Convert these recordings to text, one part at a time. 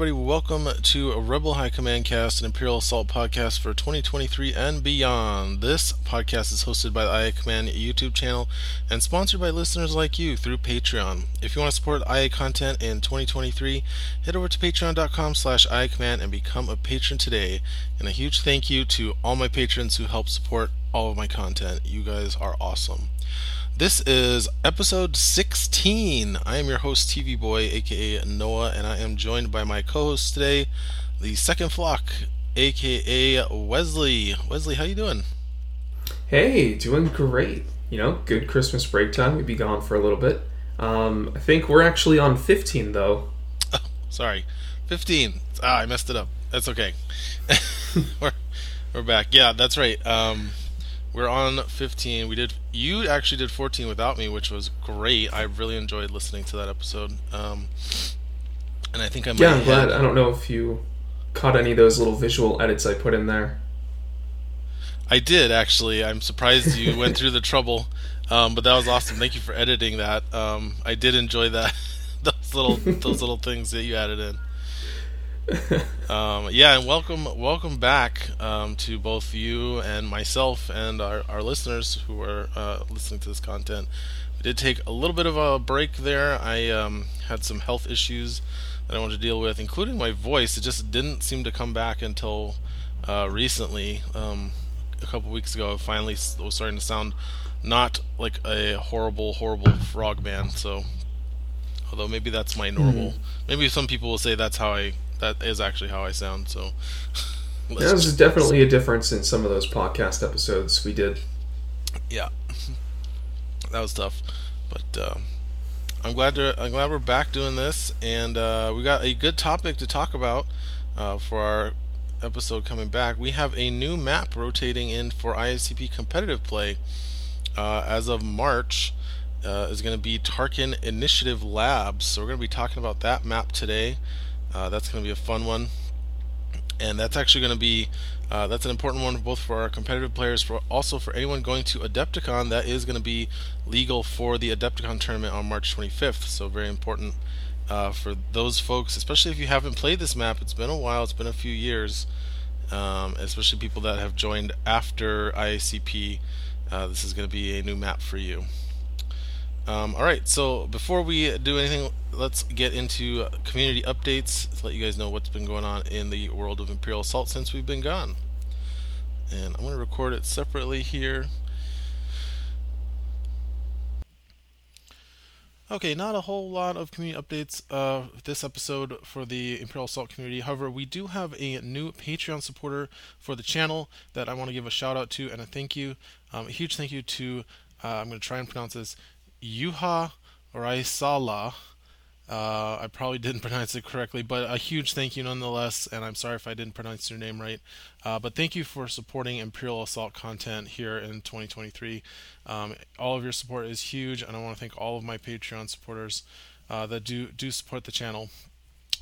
everybody. Welcome to a Rebel High Command cast, an Imperial Assault podcast for 2023 and beyond. This podcast is hosted by the IA Command YouTube channel and sponsored by listeners like you through Patreon. If you want to support IA content in 2023, head over to patreon.com slash IA Command and become a patron today. And a huge thank you to all my patrons who help support all of my content. You guys are awesome. This is episode 16. I am your host, TV Boy, aka Noah, and I am joined by my co host today, the second flock, aka Wesley. Wesley, how you doing? Hey, doing great. You know, good Christmas break time. We'd be gone for a little bit. Um, I think we're actually on 15, though. Oh, sorry. 15. Ah, I messed it up. That's okay. we're, we're back. Yeah, that's right. Um, we're on 15. We did. You actually did 14 without me, which was great. I really enjoyed listening to that episode. Um, and I think I might. Yeah, I'm glad. I don't know if you caught any of those little visual edits I put in there. I did actually. I'm surprised you went through the trouble, um, but that was awesome. Thank you for editing that. Um, I did enjoy that. those little those little things that you added in. um, yeah, and welcome, welcome back um, to both you and myself and our, our listeners who are uh, listening to this content. We did take a little bit of a break there. I um, had some health issues that I wanted to deal with, including my voice. It just didn't seem to come back until uh, recently. Um, a couple weeks ago, it finally was starting to sound not like a horrible, horrible frog man. So, although maybe that's my normal. Mm-hmm. Maybe some people will say that's how I that is actually how I sound. So that was definitely a difference in some of those podcast episodes we did. Yeah, that was tough, but uh, I'm glad to I'm glad we're back doing this, and uh, we got a good topic to talk about uh, for our episode coming back. We have a new map rotating in for IACP competitive play uh, as of March. Uh, is going to be Tarkin Initiative Labs. So we're going to be talking about that map today. Uh, that's going to be a fun one, and that's actually going to be uh, that's an important one both for our competitive players, for also for anyone going to Adepticon. That is going to be legal for the Adepticon tournament on March 25th. So very important uh, for those folks, especially if you haven't played this map. It's been a while. It's been a few years, um, especially people that have joined after IACP. Uh, this is going to be a new map for you. Um, all right, so before we do anything, let's get into community updates to let you guys know what's been going on in the world of Imperial Assault since we've been gone. And I'm going to record it separately here. Okay, not a whole lot of community updates uh, this episode for the Imperial Assault community. However, we do have a new Patreon supporter for the channel that I want to give a shout out to and a thank you. Um, a huge thank you to, uh, I'm going to try and pronounce this, Yuha Raisala. Uh, I probably didn't pronounce it correctly, but a huge thank you nonetheless, and I'm sorry if I didn't pronounce your name right. Uh, but thank you for supporting Imperial Assault content here in 2023. Um, all of your support is huge, and I want to thank all of my Patreon supporters uh, that do do support the channel.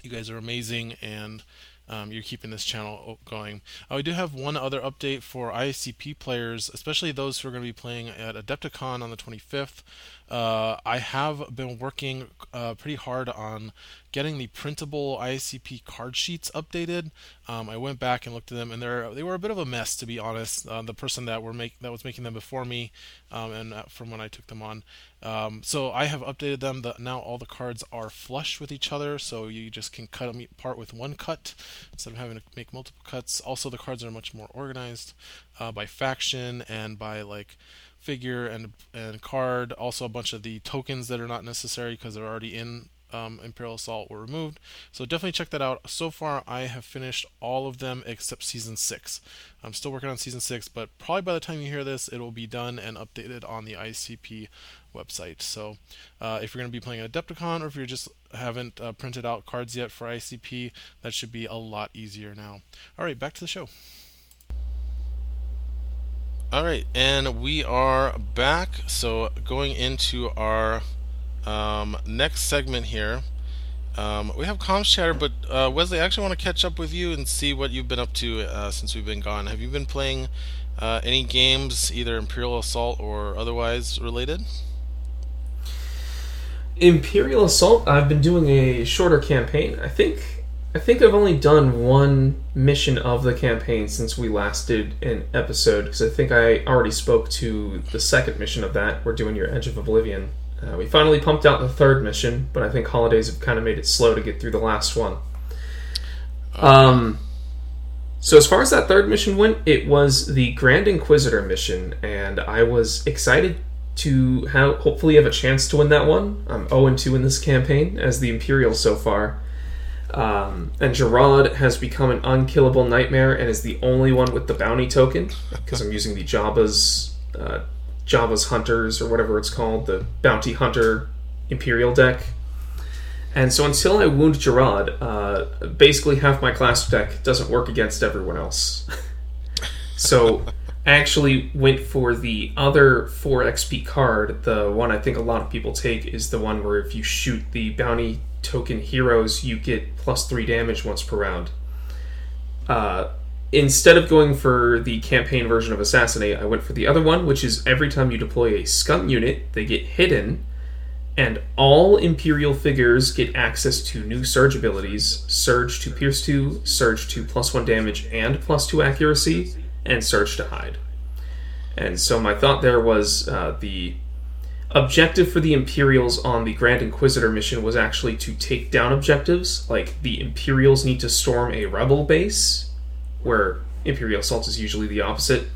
You guys are amazing, and um, you're keeping this channel going. Uh, we do have one other update for IACP players, especially those who are going to be playing at Adepticon on the 25th. Uh, I have been working uh, pretty hard on getting the printable IACP card sheets updated. Um, I went back and looked at them, and they they were a bit of a mess, to be honest. Uh, the person that were make that was making them before me, um, and uh, from when I took them on, um, so I have updated them. The, now all the cards are flush with each other, so you just can cut them apart with one cut instead of having to make multiple cuts. Also, the cards are much more organized uh, by faction and by like figure and and card. Also, a bunch of the tokens that are not necessary because they're already in um, Imperial Assault were removed. So definitely check that out. So far, I have finished all of them except Season 6. I'm still working on Season 6, but probably by the time you hear this, it will be done and updated on the ICP website. So uh, if you're going to be playing Adepticon or if you just haven't uh, printed out cards yet for ICP, that should be a lot easier now. All right, back to the show. All right, and we are back. So going into our um, next segment here, um, we have comms chatter. But uh, Wesley, I actually want to catch up with you and see what you've been up to uh, since we've been gone. Have you been playing uh, any games, either Imperial Assault or otherwise related? Imperial Assault. I've been doing a shorter campaign. I think I think I've only done one mission of the campaign since we last did an episode because I think I already spoke to the second mission of that. We're doing your Edge of Oblivion. Uh, we finally pumped out the third mission, but I think holidays have kind of made it slow to get through the last one. Um, so as far as that third mission went, it was the Grand Inquisitor mission, and I was excited to have hopefully have a chance to win that one. I'm 0 2 in this campaign as the Imperial so far. Um, and Gerard has become an unkillable nightmare and is the only one with the bounty token because I'm using the Jabba's uh, Jabba's Hunters or whatever it's called, the Bounty Hunter Imperial deck. And so until I wound Gerard, uh, basically half my class deck doesn't work against everyone else. so I actually went for the other 4 XP card. The one I think a lot of people take is the one where if you shoot the bounty token heroes, you get plus 3 damage once per round. Uh, instead of going for the campaign version of Assassinate, I went for the other one, which is every time you deploy a scum unit, they get hidden, and all Imperial figures get access to new Surge abilities Surge to Pierce 2, Surge to plus 1 damage and plus 2 accuracy, and Surge to Hide. And so my thought there was uh, the objective for the Imperials on the Grand Inquisitor mission was actually to take down objectives. Like the Imperials need to storm a rebel base, where Imperial assault is usually the opposite.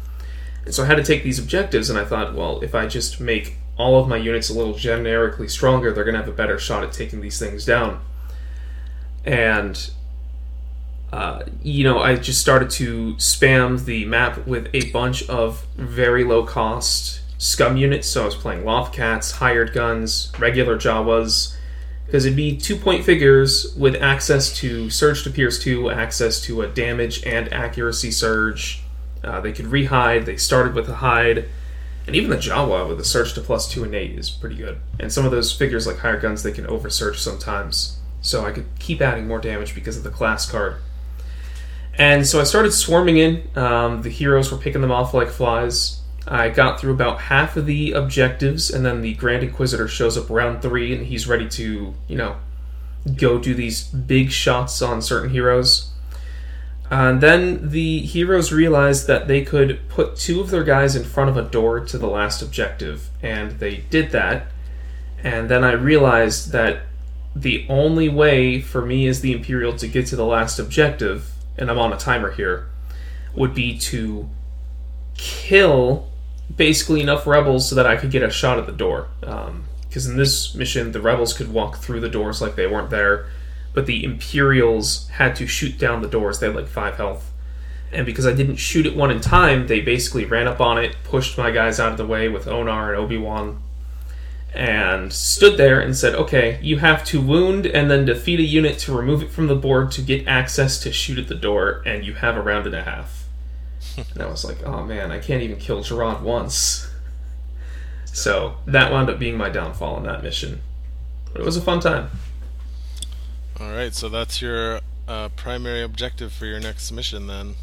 And so I had to take these objectives, and I thought, well, if I just make all of my units a little generically stronger, they're going to have a better shot at taking these things down. And, uh, you know, I just started to spam the map with a bunch of very low cost scum units. So I was playing Lothcats, hired guns, regular Jawas, because it'd be two point figures with access to Surge to Pierce 2, access to a damage and accuracy surge. Uh, they could rehide, they started with a hide, and even the Jawa with a Surge to plus 2 and 8 is pretty good. And some of those figures, like hired guns, they can over surge sometimes. So I could keep adding more damage because of the class card. And so I started swarming in. Um, the heroes were picking them off like flies. I got through about half of the objectives, and then the Grand Inquisitor shows up round three, and he's ready to, you know, go do these big shots on certain heroes. And then the heroes realized that they could put two of their guys in front of a door to the last objective, and they did that. And then I realized that the only way for me as the Imperial to get to the last objective, and I'm on a timer here, would be to kill basically enough rebels so that I could get a shot at the door. Because um, in this mission, the rebels could walk through the doors like they weren't there, but the Imperials had to shoot down the doors. They had like five health. And because I didn't shoot it one in time, they basically ran up on it, pushed my guys out of the way with Onar and Obi Wan, and stood there and said, Okay, you have to wound and then defeat a unit to remove it from the board to get access to shoot at the door, and you have a round and a half and I was like, oh man, I can't even kill Gerard once. So that wound up being my downfall in that mission. But it was a fun time. Alright, so that's your uh, primary objective for your next mission then.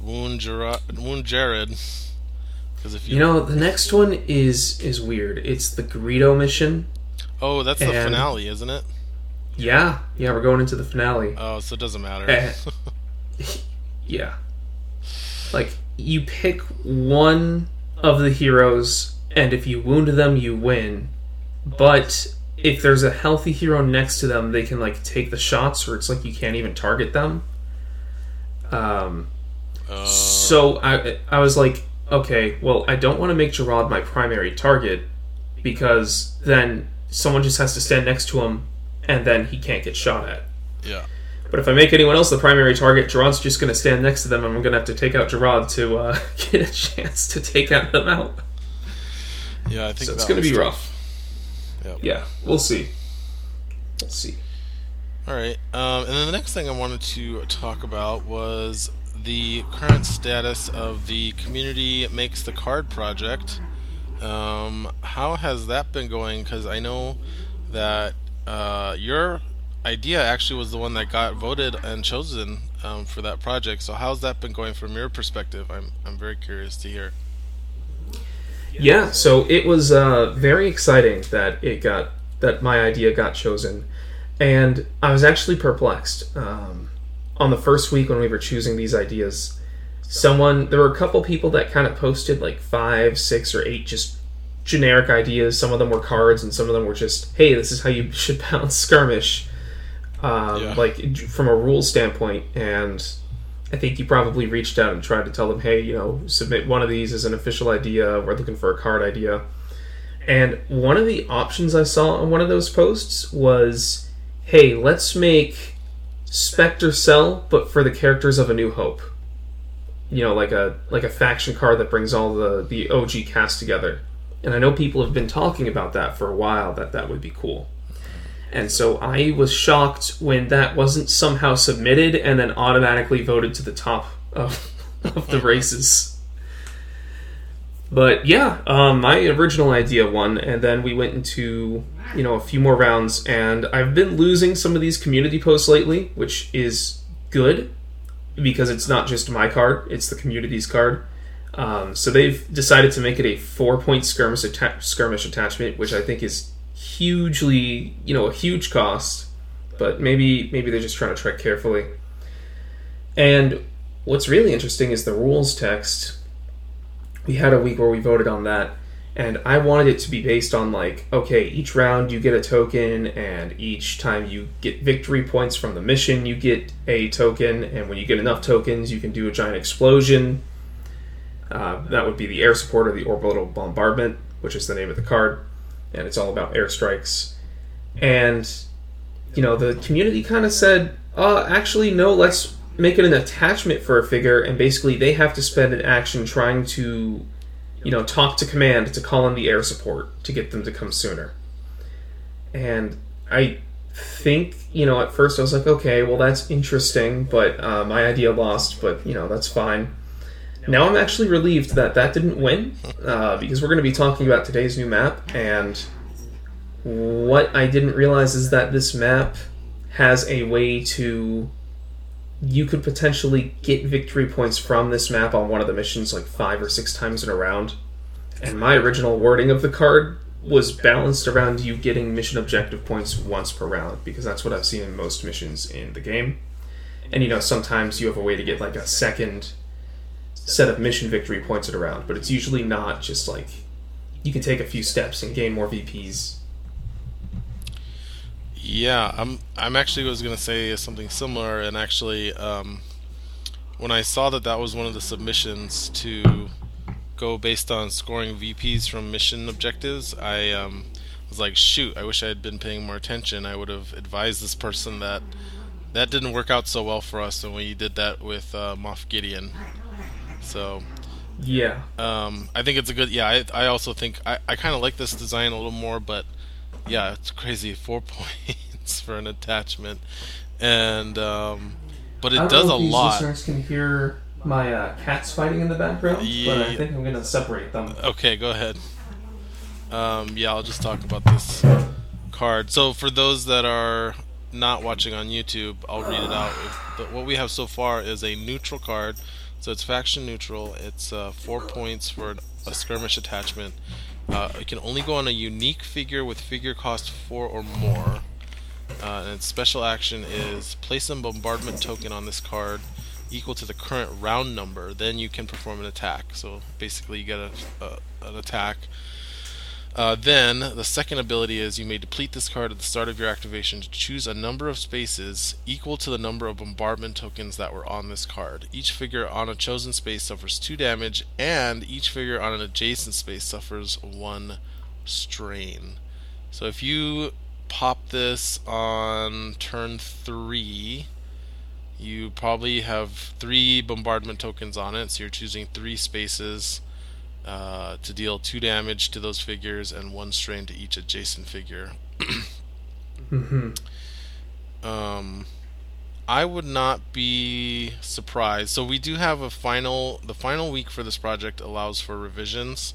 wound Gerard, wound Jared. Because if you... you know, the next one is is weird. It's the Greedo mission. Oh, that's and... the finale, isn't it? Yeah, yeah, we're going into the finale. Oh, so it doesn't matter. Uh, yeah, like you pick one of the heroes and if you wound them you win. But if there's a healthy hero next to them they can like take the shots or it's like you can't even target them. Um uh... so i i was like okay well i don't want to make gerard my primary target because then someone just has to stand next to him and then he can't get shot at. Yeah but if I make anyone else the primary target, Gerard's just going to stand next to them, and I'm going to have to take out Gerard to uh, get a chance to take out them out. Yeah, I think so. It's going to be tough. rough. Yep. Yeah, we'll see. Let's see. All right, um, and then the next thing I wanted to talk about was the current status of the community makes the card project. Um, how has that been going? Because I know that uh, your idea actually was the one that got voted and chosen um, for that project. So how's that been going from your perspective? I'm I'm very curious to hear. Yeah, so it was uh, very exciting that it got that my idea got chosen, And I was actually perplexed. Um, on the first week when we were choosing these ideas, someone, there were a couple people that kind of posted like five, six, or eight just generic ideas. Some of them were cards, and some of them were just, hey, this is how you should balance skirmish. Um, yeah. Like from a rules standpoint, and I think you probably reached out and tried to tell them, hey, you know, submit one of these as an official idea. We're looking for a card idea. And one of the options I saw on one of those posts was, hey, let's make Spectre Cell, but for the characters of A New Hope. You know, like a like a faction card that brings all the the OG cast together. And I know people have been talking about that for a while. That that would be cool. And so I was shocked when that wasn't somehow submitted and then automatically voted to the top of, of the races. But yeah, um, my original idea won, and then we went into you know a few more rounds, and I've been losing some of these community posts lately, which is good because it's not just my card; it's the community's card. Um, so they've decided to make it a four-point skirmish, atta- skirmish attachment, which I think is hugely, you know, a huge cost, but maybe maybe they're just trying to tread carefully. And what's really interesting is the rules text. We had a week where we voted on that, and I wanted it to be based on like, okay, each round you get a token, and each time you get victory points from the mission, you get a token, and when you get enough tokens, you can do a giant explosion. Uh, that would be the air support or the orbital bombardment, which is the name of the card and it's all about airstrikes. And you know, the community kind of said, "Uh, actually, no. Let's make it an attachment for a figure, and basically they have to spend an action trying to, you know, talk to command to call in the air support to get them to come sooner." And I think you know at first I was like, okay, well that's interesting, but uh, my idea lost. But you know that's fine. Now I'm actually relieved that that didn't win, uh, because we're going to be talking about today's new map, and what I didn't realize is that this map has a way to. You could potentially get victory points from this map on one of the missions like five or six times in a round. And my original wording of the card was balanced around you getting mission objective points once per round, because that's what I've seen in most missions in the game. And you know, sometimes you have a way to get like a second set of mission victory points it around, but it's usually not just like you can take a few steps and gain more VPs. Yeah, I'm. I'm actually was to say something similar, and actually, um, when I saw that that was one of the submissions to go based on scoring VPs from mission objectives, I um, was like, shoot, I wish I had been paying more attention. I would have advised this person that that didn't work out so well for us when we did that with uh, Moff Gideon. So yeah, um, I think it's a good. Yeah, I, I also think I, I kind of like this design a little more, but yeah, it's crazy. Four points for an attachment, and um, but it does a lot. Listeners can hear my uh, cats fighting in the background, yeah. but I think I'm gonna separate them. Okay, go ahead. Um, yeah, I'll just talk about this card. So for those that are not watching on YouTube, I'll read it out. If, what we have so far is a neutral card so it's faction neutral. It's uh, four points for a skirmish attachment. Uh, it can only go on a unique figure with figure cost four or more. Uh, and its special action is place a bombardment token on this card equal to the current round number. Then you can perform an attack. So basically, you get a, a an attack uh, then, the second ability is you may deplete this card at the start of your activation to choose a number of spaces equal to the number of bombardment tokens that were on this card. Each figure on a chosen space suffers 2 damage, and each figure on an adjacent space suffers 1 strain. So if you pop this on turn 3, you probably have 3 bombardment tokens on it, so you're choosing 3 spaces uh, to deal two damage to those figures and one strain to each adjacent figure. mm-hmm. Um, I would not be surprised. So we do have a final. The final week for this project allows for revisions,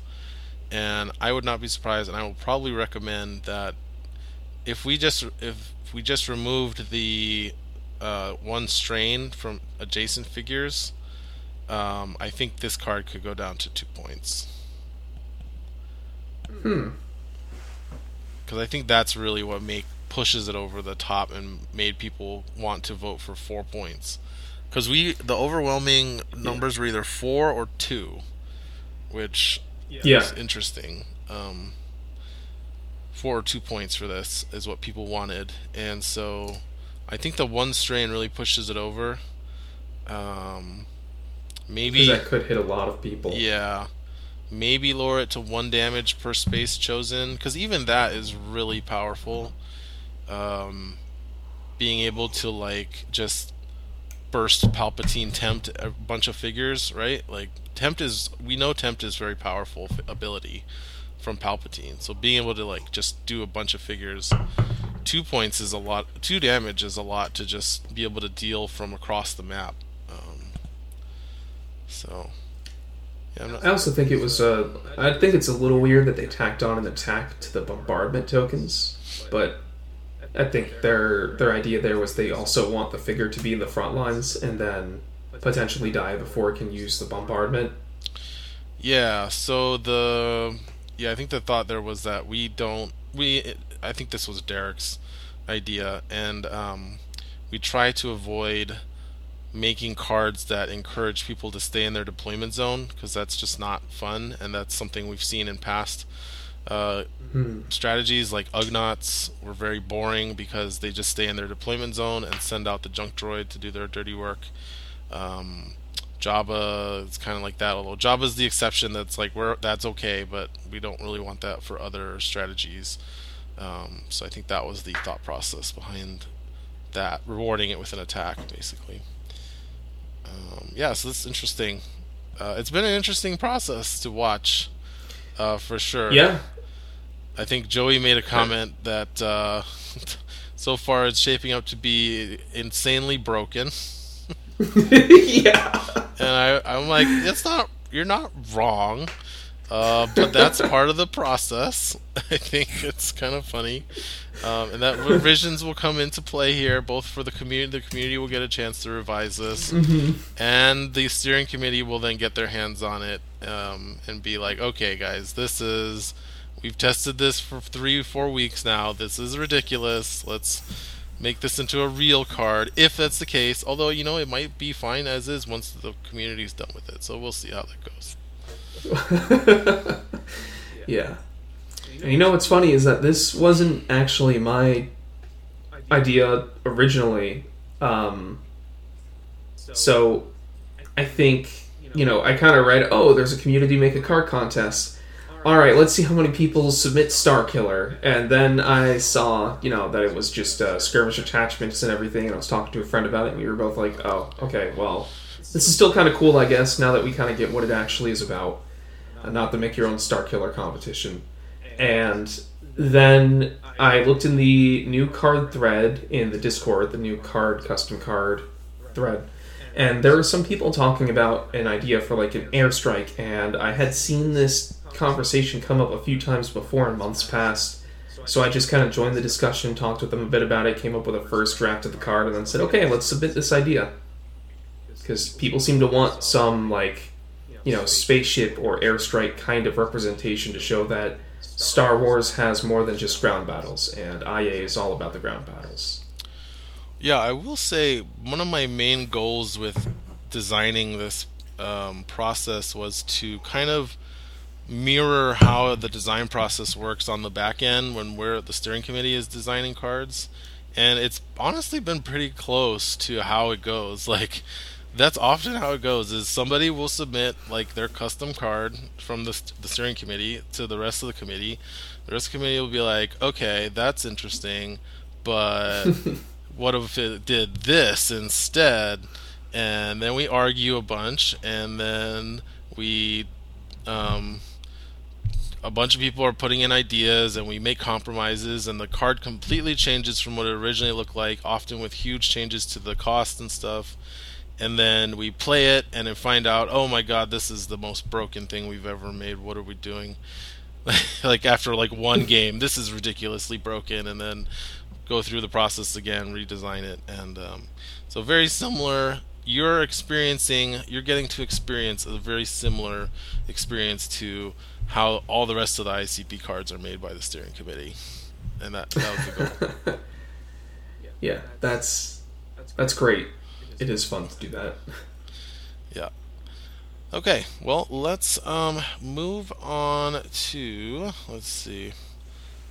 and I would not be surprised. And I will probably recommend that if we just if we just removed the uh, one strain from adjacent figures um, I think this card could go down to two points. Hmm. Because I think that's really what make pushes it over the top and made people want to vote for four points. Because we the overwhelming numbers were either four or two, which Yeah. is interesting. Um, four or two points for this is what people wanted, and so I think the one strain really pushes it over. Um, maybe that could hit a lot of people. yeah. Maybe lower it to one damage per space chosen, because even that is really powerful. Um, being able to like just burst Palpatine tempt a bunch of figures, right? Like tempt is we know tempt is very powerful f- ability from Palpatine. So being able to like just do a bunch of figures, two points is a lot. Two damage is a lot to just be able to deal from across the map. So yeah, I'm not, I also think it was. Uh, I think it's a little weird that they tacked on an attack to the bombardment tokens, but I think their their idea there was they also want the figure to be in the front lines and then potentially die before it can use the bombardment. Yeah, so the yeah, I think the thought there was that we don't we I think this was Derek's idea and um we try to avoid making cards that encourage people to stay in their deployment zone because that's just not fun and that's something we've seen in past uh, Hmm. strategies like Ugnaughts were very boring because they just stay in their deployment zone and send out the junk droid to do their dirty work. Um, Jabba is kind of like that, although Jabba's the exception. That's like where that's okay, but we don't really want that for other strategies. Um, so I think that was the thought process behind that, rewarding it with an attack, basically. Um, yeah, so that's interesting. Uh, it's been an interesting process to watch, uh, for sure. Yeah, I think Joey made a comment that uh, so far it's shaping up to be insanely broken, yeah. and I, I'm like, it's not. You're not wrong, uh, but that's part of the process. I think it's kind of funny, um, and that revisions will come into play here, both for the community. The community will get a chance to revise this, and the steering committee will then get their hands on it um, and be like, okay, guys, this is we've tested this for three, four weeks now. This is ridiculous. Let's make this into a real card, if that's the case. Although you know it might be fine as is once the community's done with it. So we'll see how that goes. yeah. And you know what's funny is that this wasn't actually my idea originally. Um, so I think, you know, I kind of read, oh, there's a community make a card contest. All right, let's see how many people submit Star Killer. And then I saw, you know, that it was just uh, skirmish attachments and everything. And I was talking to a friend about it, and we were both like, oh, okay, well, this is still kind of cool, I guess, now that we kind of get what it actually is about. Uh, not the make your own Star Killer competition. And then I looked in the new card thread in the Discord, the new card custom card thread, and there were some people talking about an idea for like an airstrike, and I had seen this conversation come up a few times before in months past. So I just kind of joined the discussion, talked with them a bit about it, came up with a first draft of the card, and then said, "Okay, let's submit this idea." Because people seem to want some like, you know, spaceship or airstrike kind of representation to show that Star Wars has more than just ground battles, and IA is all about the ground battles. Yeah, I will say one of my main goals with designing this um, process was to kind of mirror how the design process works on the back end when we're the steering committee is designing cards and it's honestly been pretty close to how it goes like that's often how it goes is somebody will submit like their custom card from the, the steering committee to the rest of the committee. The rest of the committee will be like okay that's interesting but what if it did this instead? And then we argue a bunch and then we um, a bunch of people are putting in ideas and we make compromises and the card completely changes from what it originally looked like often with huge changes to the cost and stuff and then we play it and then find out oh my god this is the most broken thing we've ever made what are we doing like after like one game this is ridiculously broken and then go through the process again redesign it and um, so very similar you're experiencing you're getting to experience a very similar experience to how all the rest of the ICP cards are made by the steering committee and that that was the goal. yeah, that's that's great. It is fun to do that. Yeah. Okay, well, let's um, move on to. Let's see.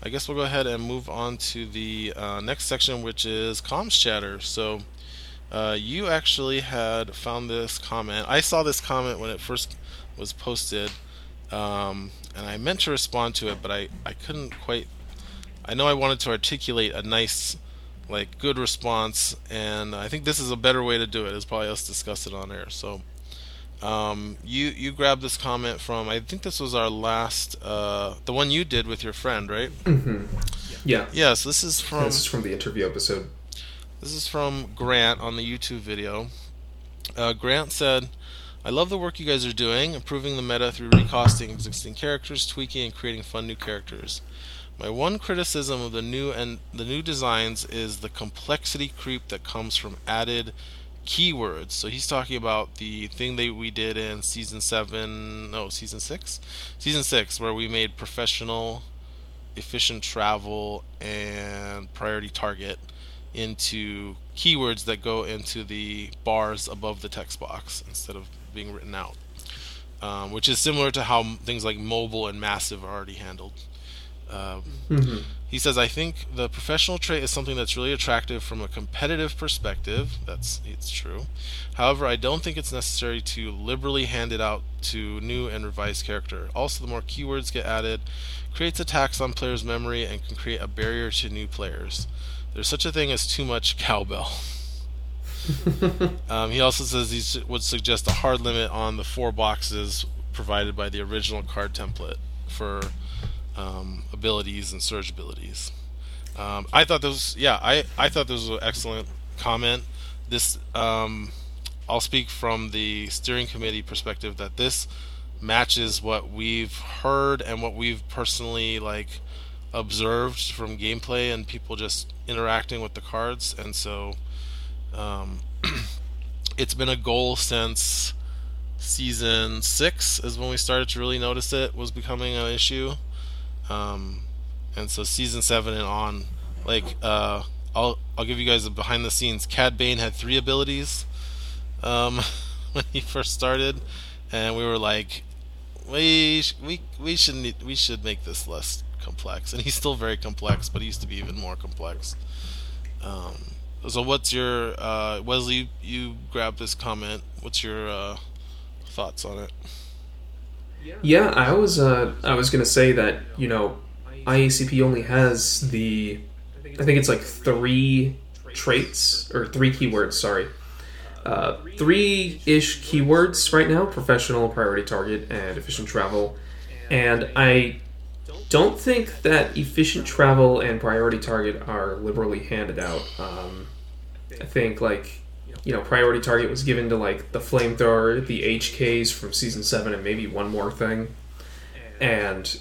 I guess we'll go ahead and move on to the uh, next section, which is comms chatter. So, uh, you actually had found this comment. I saw this comment when it first was posted, um, and I meant to respond to it, but I, I couldn't quite. I know I wanted to articulate a nice, like, good response, and I think this is a better way to do it. Is probably us discuss it on air. So, um, you you grabbed this comment from I think this was our last uh, the one you did with your friend, right? Mm-hmm. Yeah. Yeah. So this is from this is from the interview episode. This is from Grant on the YouTube video. Uh, Grant said, "I love the work you guys are doing, improving the meta through recasting existing characters, tweaking, and creating fun new characters." My one criticism of the new and the new designs is the complexity creep that comes from added keywords. So he's talking about the thing that we did in season seven, no, season six, season six, where we made professional, efficient travel, and priority target into keywords that go into the bars above the text box instead of being written out. Um, which is similar to how things like mobile and massive are already handled. Um, mm-hmm. He says, "I think the professional trait is something that's really attractive from a competitive perspective. That's it's true. However, I don't think it's necessary to liberally hand it out to new and revised character. Also, the more keywords get added, creates a tax on players' memory and can create a barrier to new players. There's such a thing as too much cowbell." um, he also says he would suggest a hard limit on the four boxes provided by the original card template for um, abilities and surge abilities. Um, I thought those, yeah, I, I thought this was an excellent comment. This, um, I'll speak from the steering committee perspective that this matches what we've heard and what we've personally like observed from gameplay and people just interacting with the cards, and so um, it's been a goal since season six is when we started to really notice it was becoming an issue um, and so season seven and on, like uh, I'll I'll give you guys a behind the scenes. Cad Bane had three abilities um, when he first started, and we were like, we we we should need, we should make this less complex. And he's still very complex, but he used to be even more complex. Um, so what's your uh, Wesley? You grabbed this comment. What's your uh, thoughts on it? Yeah, I was uh, I was gonna say that you know IACP only has the I think it's like three traits or three keywords. Sorry, uh, three ish keywords right now: professional, priority target, and efficient travel. And I don't think that efficient travel and priority target are liberally handed out. Um, I think like you know, priority target was given to like the flamethrower, the HKs from season seven, and maybe one more thing. And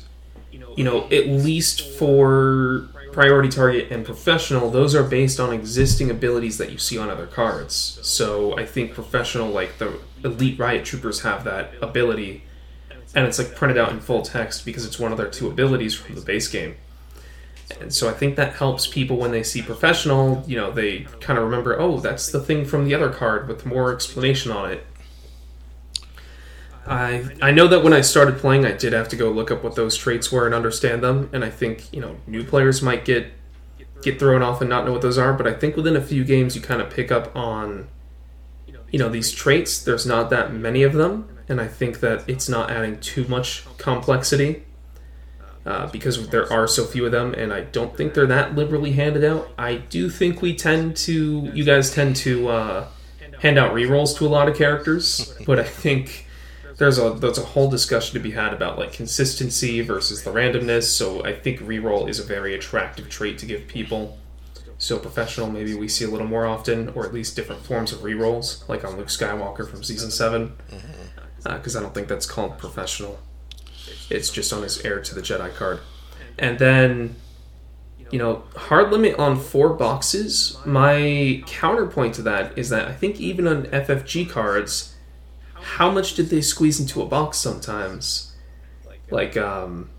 you know, at least for priority target and professional, those are based on existing abilities that you see on other cards. So I think professional, like the elite riot troopers, have that ability, and it's like printed out in full text because it's one of their two abilities from the base game. And so I think that helps people when they see professional, you know, they kind of remember, oh, that's the thing from the other card with more explanation on it. I I know that when I started playing, I did have to go look up what those traits were and understand them, and I think you know new players might get get thrown off and not know what those are. But I think within a few games, you kind of pick up on you know these traits. There's not that many of them, and I think that it's not adding too much complexity uh, because there are so few of them, and I don't think they're that liberally handed out. I do think we tend to, you guys tend to uh, hand out rerolls to a lot of characters, but I think there's a there's a whole discussion to be had about like consistency versus the randomness. So I think reroll is a very attractive trait to give people. So professional, maybe we see a little more often, or at least different forms of rerolls, like on Luke Skywalker from season seven, because uh, I don't think that's called professional. It's just on his heir to the Jedi card. And then, you know, hard limit on four boxes. My counterpoint to that is that I think even on FFG cards, how much did they squeeze into a box sometimes? Like, um,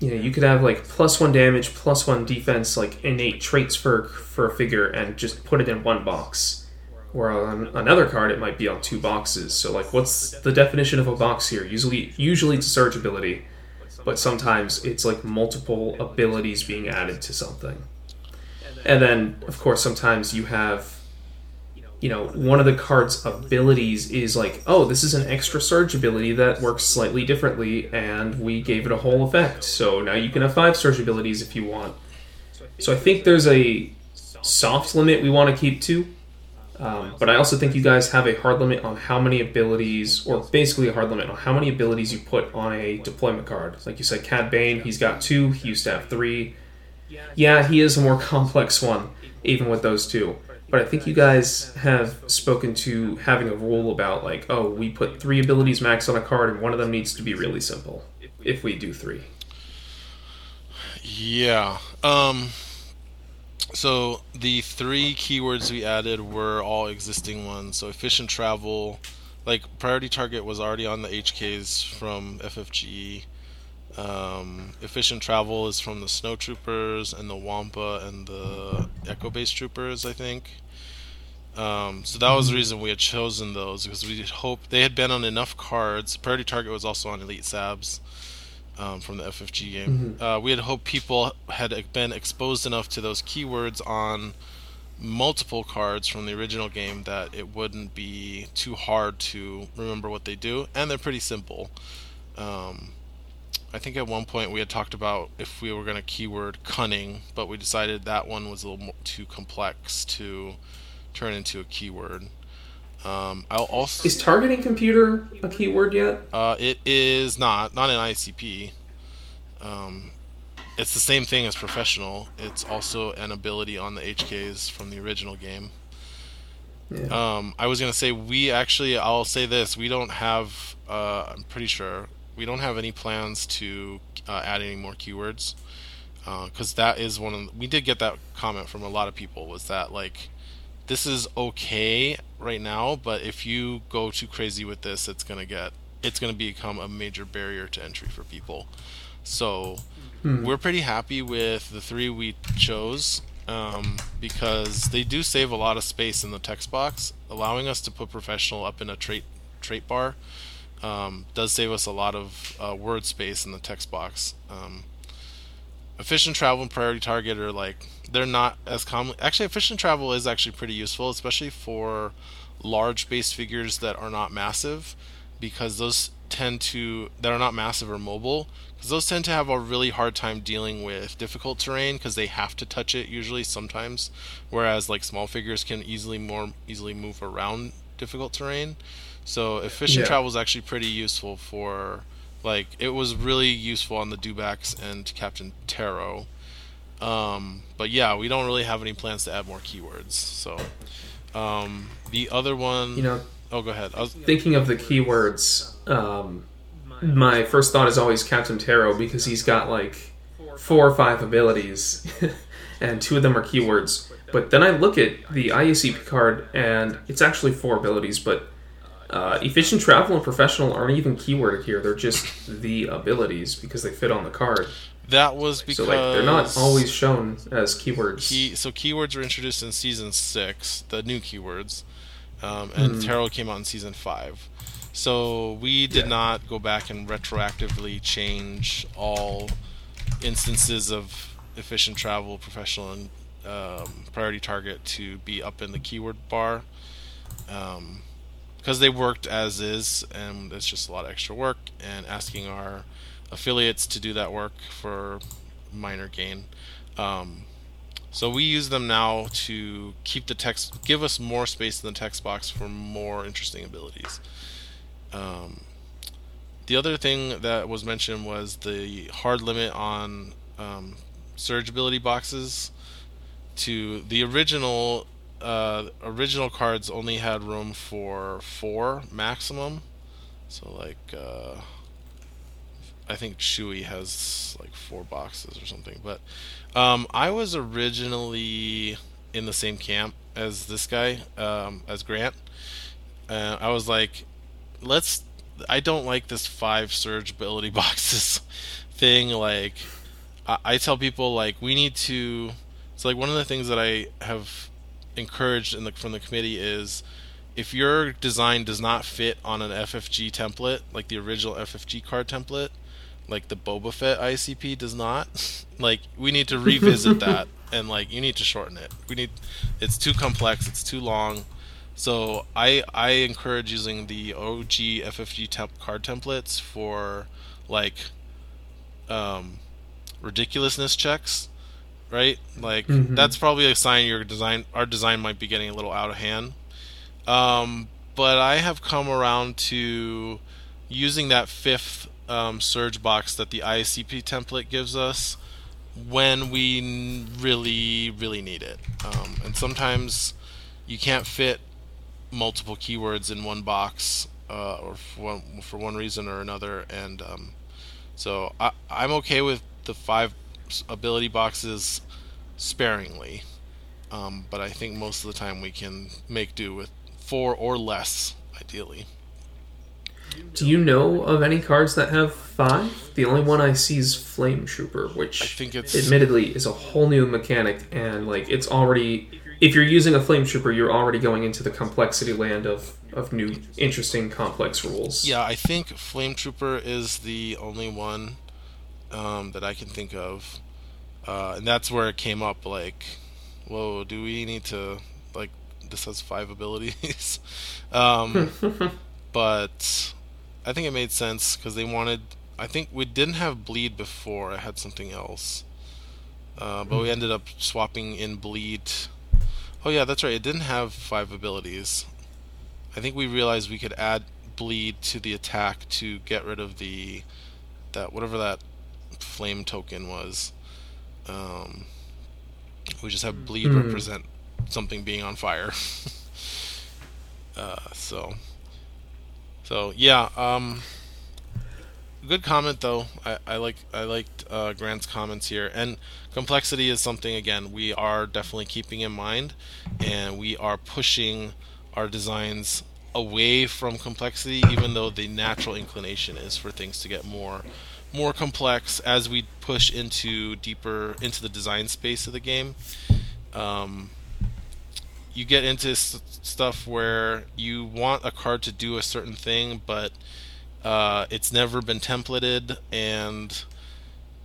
you know you could have like plus one damage, plus one defense, like innate traits for for a figure, and just put it in one box. Or on another card, it might be on two boxes. So like, what's the definition of a box here? Usually, usually it's surge ability, but sometimes it's like multiple abilities being added to something. And then, of course, sometimes you have you know, one of the card's abilities is like, oh, this is an extra surge ability that works slightly differently, and we gave it a whole effect. So now you can have five surge abilities if you want. So I think there's a soft limit we want to keep to, um, but I also think you guys have a hard limit on how many abilities, or basically a hard limit on how many abilities you put on a deployment card. Like you said, Cad Bane, he's got two, he used to have three. Yeah, he is a more complex one, even with those two. But I think you guys have spoken to having a rule about like, oh, we put three abilities max on a card, and one of them needs to be really simple. If we do three. Yeah. Um. So the three keywords we added were all existing ones. So efficient travel, like priority target was already on the HKs from FFGE. Um, efficient travel is from the snow troopers and the Wampa and the Echo Base troopers, I think. Um, so that was the mm-hmm. reason we had chosen those because we hoped they had been on enough cards. Priority target was also on Elite Sabs um, from the FFG game. Mm-hmm. Uh, we had hoped people had been exposed enough to those keywords on multiple cards from the original game that it wouldn't be too hard to remember what they do, and they're pretty simple. Um, I think at one point we had talked about if we were going to keyword cunning, but we decided that one was a little too complex to turn into a keyword. Um, I'll also is targeting computer a keyword yet? Uh, it is not not an ICP. Um, it's the same thing as professional. It's also an ability on the HKs from the original game. Yeah. Um, I was gonna say we actually. I'll say this: we don't have. Uh, I'm pretty sure we don't have any plans to uh, add any more keywords because uh, that is one of we did get that comment from a lot of people was that like this is okay right now but if you go too crazy with this it's gonna get it's gonna become a major barrier to entry for people so hmm. we're pretty happy with the three we chose um, because they do save a lot of space in the text box allowing us to put professional up in a trait trait bar um, does save us a lot of uh, word space in the text box. Um, efficient travel and priority target are like they're not as common. Actually, efficient travel is actually pretty useful, especially for large base figures that are not massive, because those tend to that are not massive or mobile because those tend to have a really hard time dealing with difficult terrain because they have to touch it usually sometimes whereas like small figures can easily more easily move around difficult terrain so efficient yeah. travel is actually pretty useful for like it was really useful on the Dewbacks and Captain Terro. Um, but yeah, we don't really have any plans to add more keywords. So um, the other one, you know, oh, go ahead. Was, thinking of the keywords, um, my first thought is always Captain Terro because he's got like four or five abilities, and two of them are keywords. But then I look at the IACP card, and it's actually four abilities, but uh, efficient travel and professional aren't even keyworded here. They're just the abilities because they fit on the card. That was because so like they're not always shown as keywords. Key, so keywords were introduced in season six, the new keywords, um, and mm. Terro came out in season five. So we did yeah. not go back and retroactively change all instances of efficient travel, professional, and um, priority target to be up in the keyword bar. Um, because they worked as is, and it's just a lot of extra work. And asking our affiliates to do that work for minor gain. Um, so we use them now to keep the text, give us more space in the text box for more interesting abilities. Um, the other thing that was mentioned was the hard limit on um, surge ability boxes. To the original uh, original cards only had room for four maximum. So like, uh, I think Chewie has like four boxes or something. But um, I was originally in the same camp as this guy, um, as Grant. Uh, I was like, let's. I don't like this five surge ability boxes thing. Like I, I tell people, like we need to. It's like one of the things that I have encouraged in the, from the committee is if your design does not fit on an FFG template, like the original FFG card template, like the Boba Fett IACP does not, like we need to revisit that and like you need to shorten it. We need it's too complex, it's too long. So I I encourage using the OG FFG temp card templates for like um, ridiculousness checks, right? Like mm-hmm. that's probably a sign your design our design might be getting a little out of hand. Um, but I have come around to using that fifth um, surge box that the IACP template gives us when we really really need it. Um, and sometimes you can't fit multiple keywords in one box uh, or for one, for one reason or another and um, so I, I'm okay with the five ability boxes sparingly, um, but I think most of the time we can make do with four or less, ideally. Do you know of any cards that have five? The only one I see is Flame Trooper, which I think it's admittedly is a whole new mechanic, and like it's already. If you're using a Flame Trooper, you're already going into the complexity land of of new, interesting, complex rules. Yeah, I think Flame Trooper is the only one um, that I can think of, uh, and that's where it came up. Like, whoa, do we need to like this has five abilities? um, but I think it made sense because they wanted. I think we didn't have bleed before. I had something else, uh, but we hmm. ended up swapping in bleed. Oh yeah, that's right. It didn't have five abilities. I think we realized we could add bleed to the attack to get rid of the that whatever that flame token was. Um, we just have bleed mm. represent something being on fire. uh, so, so yeah. Um, good comment though. I, I like I liked uh, Grant's comments here, and complexity is something again we are definitely keeping in mind, and we are pushing our designs away from complexity, even though the natural inclination is for things to get more more complex as we push into deeper into the design space of the game. Um, you get into s- stuff where you want a card to do a certain thing, but uh, it's never been templated, and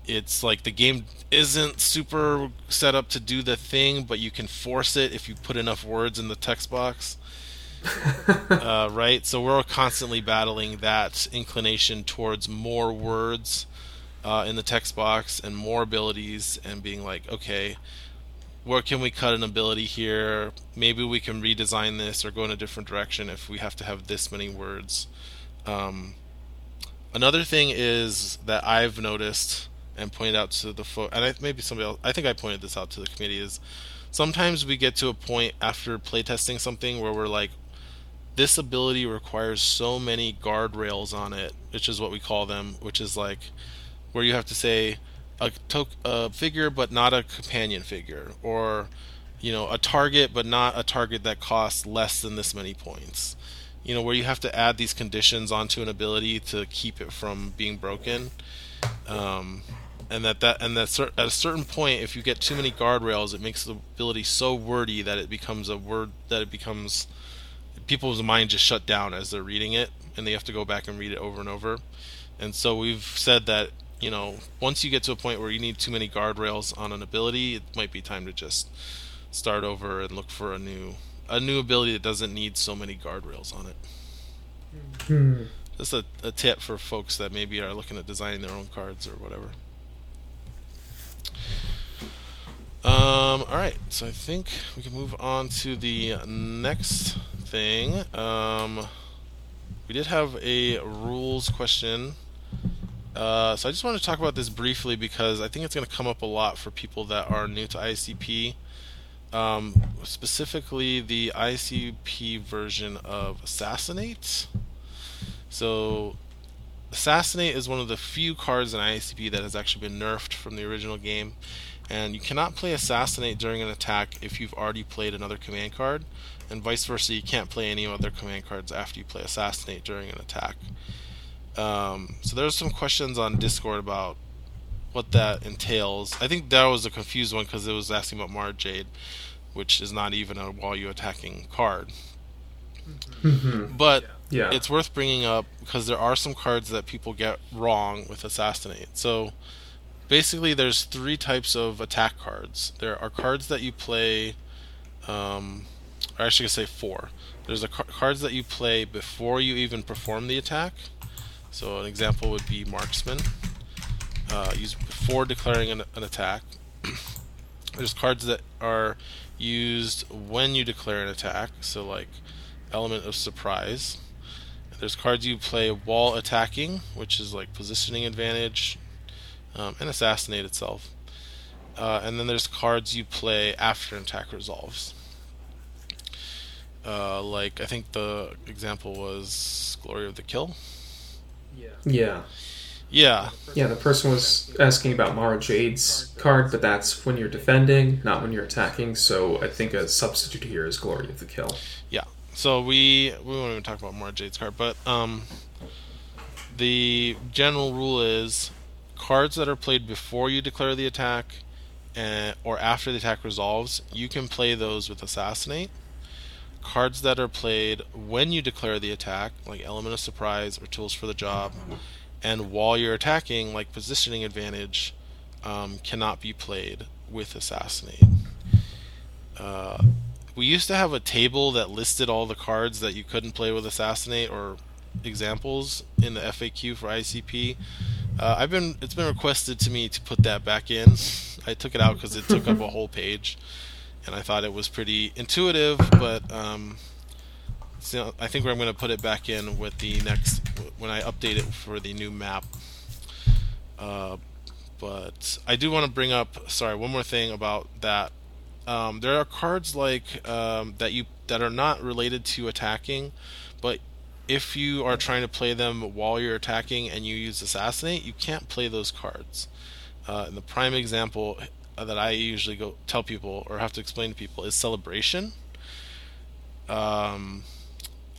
it's like the game isn't super set up to do the thing, but you can force it if you put enough words in the text box. uh, right? So we're constantly battling that inclination towards more words uh, in the text box and more abilities, and being like, okay, where can we cut an ability here? Maybe we can redesign this or go in a different direction if we have to have this many words. Um, another thing is that I've noticed and pointed out to the folks, and I, maybe somebody else. I think I pointed this out to the committee is sometimes we get to a point after playtesting something where we're like, this ability requires so many guardrails on it, which is what we call them, which is like where you have to say a, to- a figure but not a companion figure, or you know a target but not a target that costs less than this many points. You know where you have to add these conditions onto an ability to keep it from being broken. Um, and that that and that at a certain point, if you get too many guardrails, it makes the ability so wordy that it becomes a word that it becomes people's mind just shut down as they're reading it, and they have to go back and read it over and over. And so we've said that you know once you get to a point where you need too many guardrails on an ability, it might be time to just start over and look for a new a new ability that doesn't need so many guardrails on it. Hmm. Just a, a tip for folks that maybe are looking at designing their own cards or whatever. Um, all right, so I think we can move on to the next thing. Um, we did have a rules question. Uh, so I just want to talk about this briefly because I think it's going to come up a lot for people that are new to IACP. Um, specifically, the IACP version of Assassinate. So, Assassinate is one of the few cards in IACP that has actually been nerfed from the original game and you cannot play Assassinate during an attack if you've already played another command card, and vice versa, you can't play any other command cards after you play Assassinate during an attack. Um, so there's some questions on Discord about what that entails. I think that was a confused one because it was asking about Mara Jade, which is not even a while you attacking card. Mm-hmm. But Yeah. it's worth bringing up because there are some cards that people get wrong with assassinate. So basically, there's three types of attack cards. There are cards that you play. Um, or actually, I say four. There's the car- cards that you play before you even perform the attack. So an example would be marksman. Uh, used before declaring an, an attack. there's cards that are used when you declare an attack. So like element of surprise. There's cards you play while attacking, which is like positioning advantage, um, and assassinate itself. Uh, and then there's cards you play after an attack resolves. Uh, like I think the example was Glory of the Kill. Yeah. Yeah, Yeah, the person was asking about Mara Jade's card, but that's when you're defending, not when you're attacking. So I think a substitute here is Glory of the Kill. yeah. So we we won't even talk about Mara Jade's card, but um, the general rule is cards that are played before you declare the attack, and, or after the attack resolves, you can play those with assassinate. Cards that are played when you declare the attack, like element of surprise or tools for the job, and while you're attacking, like positioning advantage, um, cannot be played with assassinate. Uh, we used to have a table that listed all the cards that you couldn't play with assassinate or examples in the FAQ for IACP. Uh, I've been it's been requested to me to put that back in. I took it out because it took up a whole page, and I thought it was pretty intuitive. But um, so I think I'm going to put it back in with the next when I update it for the new map. Uh, but I do want to bring up sorry one more thing about that um, there are cards like um, that you that are not related to attacking, but if you are trying to play them while you're attacking and you use assassinate, you can't play those cards. Uh, and the prime example that I usually go tell people or have to explain to people is celebration. Um,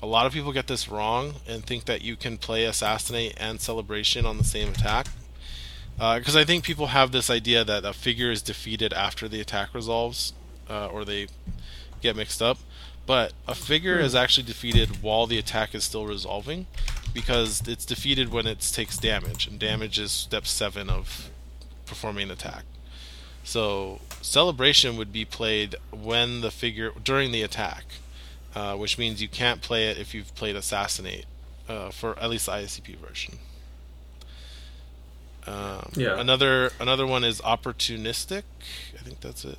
a lot of people get this wrong and think that you can play assassinate and celebration on the same attack because I think people have this idea that a figure is defeated after the attack resolves, uh, or they get mixed up. But a figure is actually defeated while the attack is still resolving, because it's defeated when it takes damage, and damage is step seven of performing an attack. So celebration would be played when the figure during the attack, uh, which means you can't play it if you've played assassinate uh, for at least the IACP version. Um, Yeah. Another another one is opportunistic. I think that's it,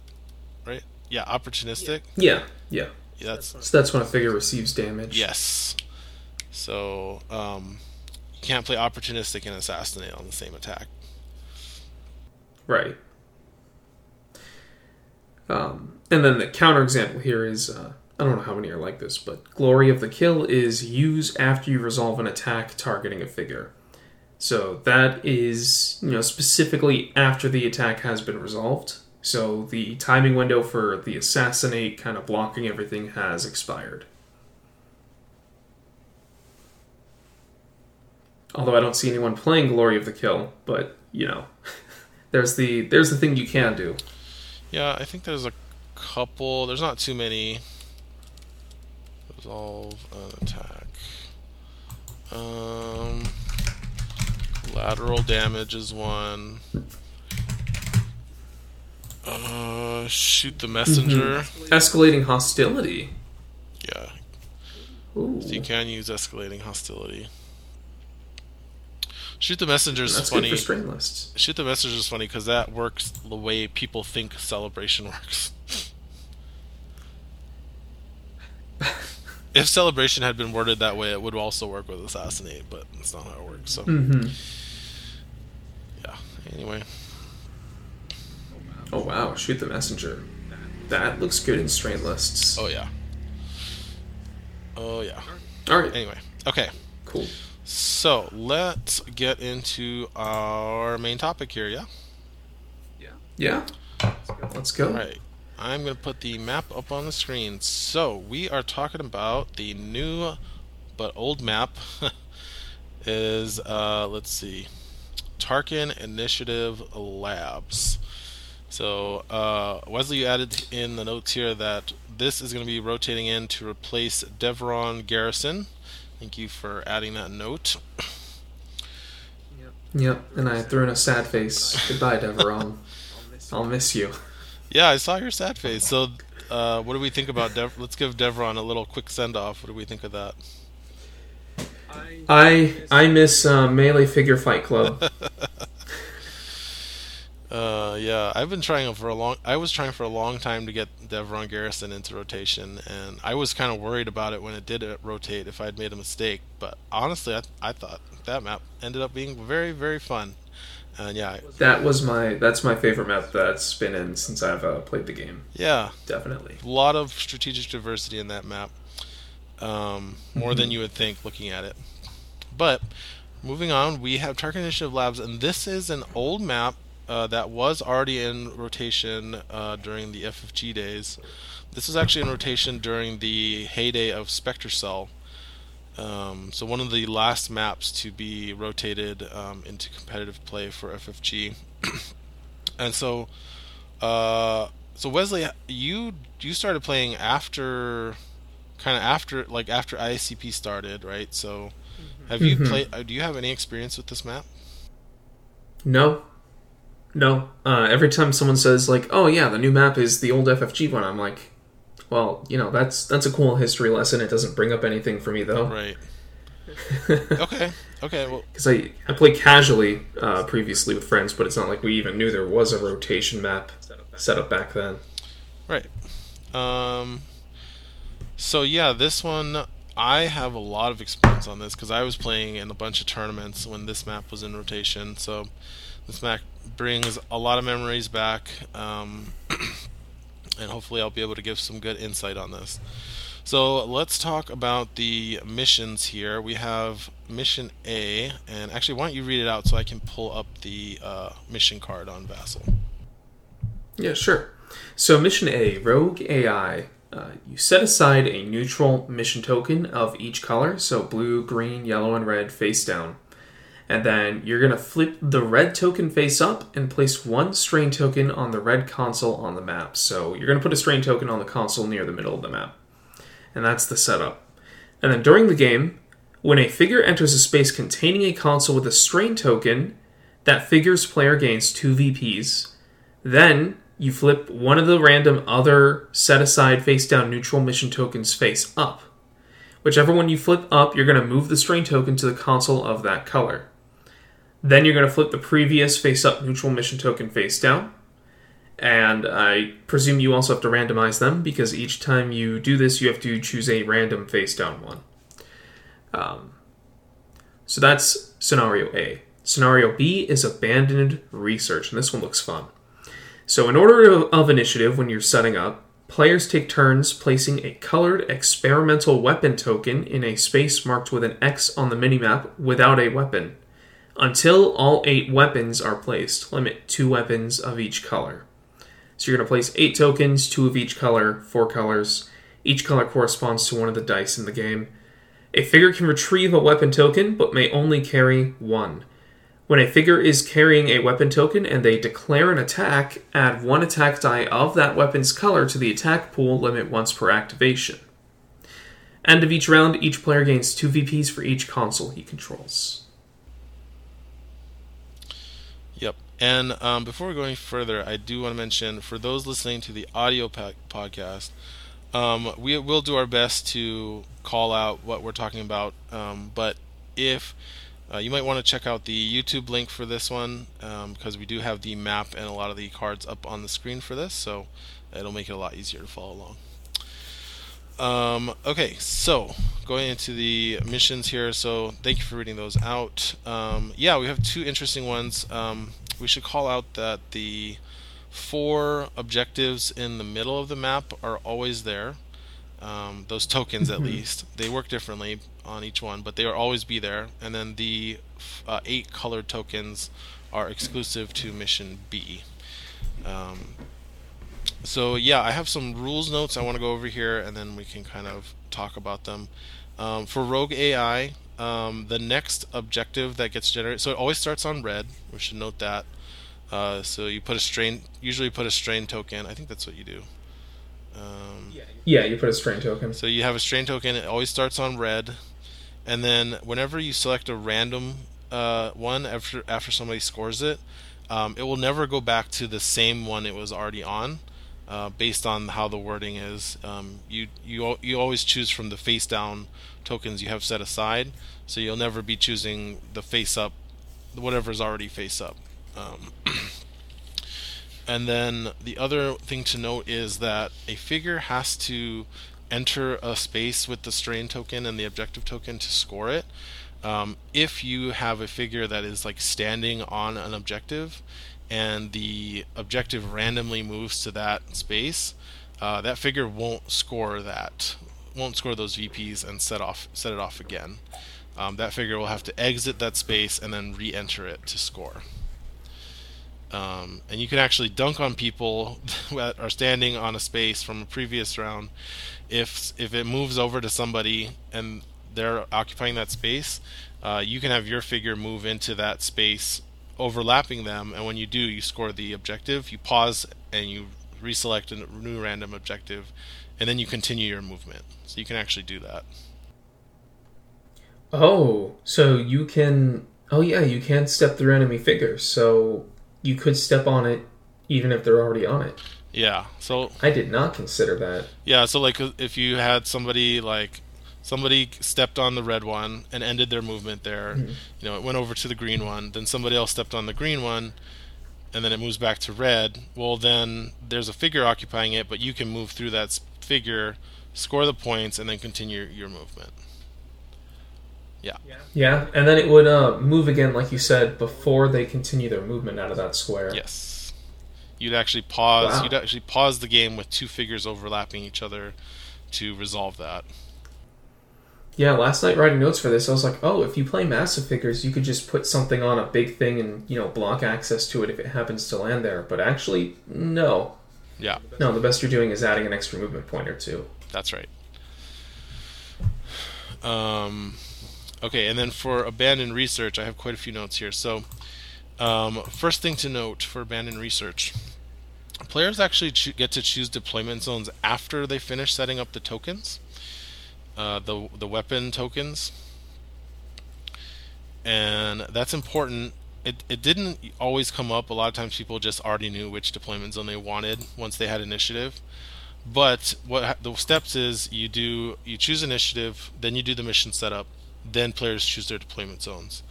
right? Yeah, opportunistic. Yeah, yeah. Yeah, that's So that's when a figure receives damage. yes. So um, you can't play opportunistic and assassinate on the same attack. Right. Um, and then the counterexample here is uh, I don't know how many are like this, but Glory of the Kill is use after you resolve an attack targeting a figure. So that is, you know, specifically after the attack has been resolved. So the timing window for the assassinate kind of blocking everything has expired. Although I don't see anyone playing Glory of the Kill, but you know, there's the there's the thing you can do. Yeah, I think there's a couple. There's not too many. Resolve an attack. Um, lateral damage is one. Uh, shoot the messenger. Escalating hostility. Yeah, Ooh, so you can use escalating hostility. Shoot the messenger is funny. good for strain lists. Shoot the messenger is funny because that works the way people think celebration works. if celebration had been worded that way, it would also work with assassinate, but that's not how it works. So hmm yeah. Anyway, Oh wow, shoot the messenger. That looks good in strain lists. oh yeah, oh yeah. All right, Anyway, okay. cool. So let's get into our main topic here. Yeah. Yeah, Yeah. let's go. All right. I'm going to put the map up on the screen. So, we are talking about the new but old map is uh let's see. Tarkin Initiative Labs. So, uh, Wesley, you added in the notes here that this is going to be rotating in to replace Devaron Garrison. Thank you for adding that note. Yep, and I threw in a sad face. Goodbye, Devaron. I'll miss you. Yeah, I saw your sad face. So, uh, what do we think about Dev? Let's give Devaron a little quick send off. What do we think of that? I I miss uh, Melee Figure Fight Club. Uh, yeah, I've been trying for a long. I was trying for a long time to get Devaron Garrison into rotation, and I was kind of worried about it when it did rotate if I'd made a mistake. But honestly, I, I thought that map ended up being very, very fun. And yeah, that was my that's my favorite map that's been in since I've uh, played the game. Yeah, definitely. A lot of strategic diversity in that map, um, more mm-hmm. than you would think looking at it. But moving on, we have Tarkin Initiative Labs, and this is an old map uh, that was already in rotation uh, during the FFG days. This was actually in rotation during the heyday of Spectre Cell. Um, so one of the last maps to be rotated um, into competitive play for FFG. and so, uh, so Wesley, you you started playing after, kind of after like after IACP started, right? So, have you mm-hmm. played? Uh, do you have any experience with this map? No, no. Uh, every time someone says like, "Oh yeah, the new map is the old FFG one," I'm like, "Well, you know, that's that's a cool history lesson. It doesn't bring up anything for me though." Right. okay. Okay. Well, because I I played casually uh, previously with friends, but it's not like we even knew there was a rotation map set up back then. Right. Um. So yeah, this one I have a lot of experience on this because I was playing in a bunch of tournaments when this map was in rotation. So this Mac brings a lot of memories back, um, and hopefully I'll be able to give some good insight on this. So let's talk about the missions here. We have mission A, and actually, why don't you read it out so I can pull up the uh, mission card on Vassal? Yeah, sure. So, mission A, Rogue AI. Uh, you set aside a neutral mission token of each color, so blue, green, yellow, and red face down and then you're going to flip the red token face up and place one strain token on the red console on the map. So you're going to put a strain token on the console near the middle of the map. And that's the setup. And then during the game, when a figure enters a space containing a console with a strain token, that figure's player gains 2 VPs. Then you flip one of the random other set aside face down neutral mission tokens face up. Whichever one you flip up, you're going to move the strain token to the console of that color. Then you're going to flip the previous face up neutral mission token face down. And I presume you also have to randomize them because each time you do this, you have to choose a random face down one. Um, so that's scenario A. Scenario B is abandoned research, and this one looks fun. So, in order of initiative, when you're setting up, players take turns placing a colored experimental weapon token in a space marked with an X on the minimap without a weapon until all eight weapons are placed. Limit two weapons of each color. So you're going to place eight tokens, two of each color, four colors. Each color corresponds to one of the dice in the game. A figure can retrieve a weapon token, but may only carry one. When a figure is carrying a weapon token and they declare an attack, add one attack die of that weapon's color to the attack pool limit once per activation. End of each round, each player gains 2 VPs for each console he controls. Yep. And um, before we go any further, I do want to mention for those listening to the audio po- podcast, um, we will do our best to call out what we're talking about. Um, but if uh, you might want to check out the YouTube link for this one because um, we do have the map and a lot of the cards up on the screen for this, so it'll make it a lot easier to follow along. Um, okay, so going into the missions here. So thank you for reading those out. Um, yeah, we have two interesting ones. We should call out that the four objectives in the middle of the map are always there. Um, those tokens, at mm-hmm. least, they work differently on each one, but they will always be there. And then the uh, eight colored tokens are exclusive to mission B. Um, so yeah, I have some rules notes I want to go over here, and then we can kind of talk about them. Um, for Rogue AI, um, the next objective that gets generated, so it always starts on red. We should note that. Uh, so you put a strain, usually put a strain token. I think that's what you do. Um, yeah, you put a strain token. So you have a strain token. It always starts on red, and then whenever you select a random uh, one after after somebody scores it, um, it will never go back to the same one it was already on, uh, based on how the wording is. Um, you you you always choose from the face down tokens you have set aside, so you'll never be choosing the face up, whatever's already face up. Um, and then the other thing to note is that a figure has to enter a space with the strain token and the objective token to score it. Um, if you have a figure that is like standing on an objective and the objective randomly moves to that space, uh, that figure won't score that, won't score those VPs and set off set it off again. Um, that figure will have to exit that space and then re-enter it to score. Um, and you can actually dunk on people that are standing on a space from a previous round. If if it moves over to somebody and they're occupying that space, uh, you can have your figure move into that space, overlapping them. And when you do, you score the objective. You pause and you reselect a new random objective, and then you continue your movement. So you can actually do that. Oh, so you can. Oh yeah, you can step through enemy figures. So you could step on it even if they're already on it. Yeah. So I did not consider that. Yeah. So like if you had somebody like somebody stepped on the red one and ended their movement there, mm-hmm. you know, it went over to the green one. Then somebody else stepped on the green one, and then it moves back to red. Well, then there's a figure occupying it, but you can move through that figure, score the points, and then continue your movement. Yeah. Yeah, and then it would uh, move again, like you said, before they continue their movement out of that square. Yes. You'd actually pause. Wow. You'd actually pause the game with two figures overlapping each other to resolve that. Yeah, last night writing notes for this, I was like, oh, if you play massive figures, you could just put something on a big thing and you know block access to it if it happens to land there. But actually, no. Yeah. No, the best you're doing is adding an extra movement point or two. That's right. Um, Okay, and then for abandoned research, I have quite a few notes here. So, um, first thing to note for abandoned research players actually cho- get to choose deployment zones after they finish setting up the tokens, uh, the, the weapon tokens. And that's important. It, it didn't always come up. A lot of times people just already knew which deployment zone they wanted once they had initiative. But what the steps is you do you choose initiative, then you do the mission setup, then players choose their deployment zones.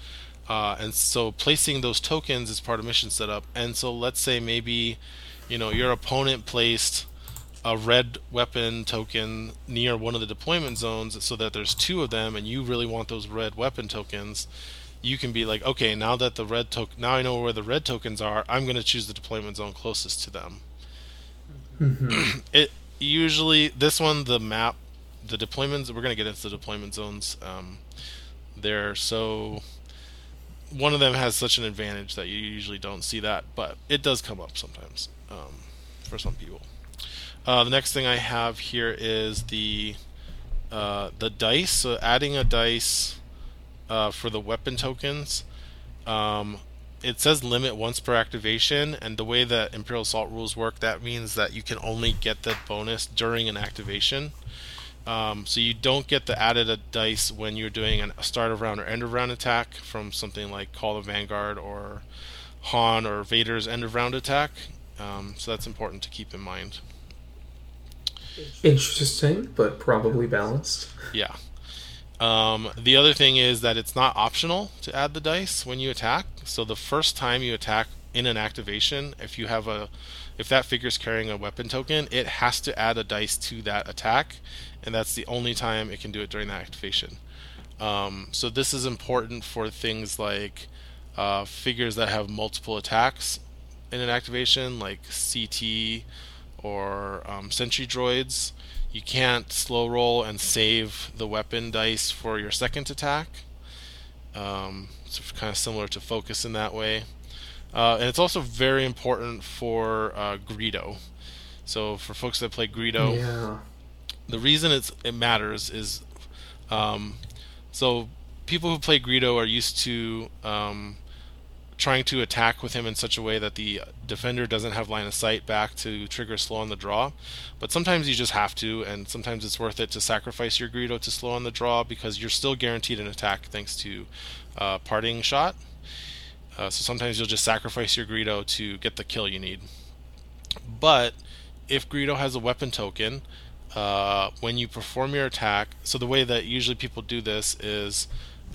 Uh, and so placing those tokens is part of mission setup. And so let's say maybe, you know, your opponent placed a red weapon token near one of the deployment zones so that there's two of them and you really want those red weapon tokens you can be like okay now that the red token now i know where the red tokens are i'm going to choose the deployment zone closest to them mm-hmm. it usually this one the map the deployments we're going to get into the deployment zones um, they're so one of them has such an advantage that you usually don't see that, but it does come up sometimes um, for some people. Uh, the next thing I have here is the uh, the dice. So adding a dice uh, for the weapon tokens. Um, it says limit once per activation, and the way that Imperial Assault rules work, that means that you can only get the bonus during an activation. Um, so you don't get the added dice when you're doing a start of round or end of round attack from something like Call of Vanguard or Han or Vader's end of round attack. Um, so that's important to keep in mind. Interesting, but probably balanced. Yeah. Um, the other thing is that it's not optional to add the dice when you attack. So the first time you attack in an activation, if you have a if that figure is carrying a weapon token, it has to add a dice to that attack, and that's the only time it can do it during that activation. Um, so this is important for things like uh, figures that have multiple attacks in an activation, like CT or um, sentry droids. You can't slow roll and save the weapon dice for your second attack. Um, it's kind of similar to focus in that way. Uh, and it's also very important for uh, Greedo. So for folks that play Greedo, yeah. the reason it's it matters is, um, so people who play Greedo are used to um, trying to attack with him in such a way that the defender doesn't have line of sight back to trigger slow on the draw. But sometimes you just have to, and sometimes it's worth it to sacrifice your Greedo to slow on the draw because you're still guaranteed an attack thanks to uh, parting shot. Uh, so sometimes you'll just sacrifice your Greedo to get the kill you need. But if Greedo has a weapon token, uh, when you perform your attack, so the way that usually people do this is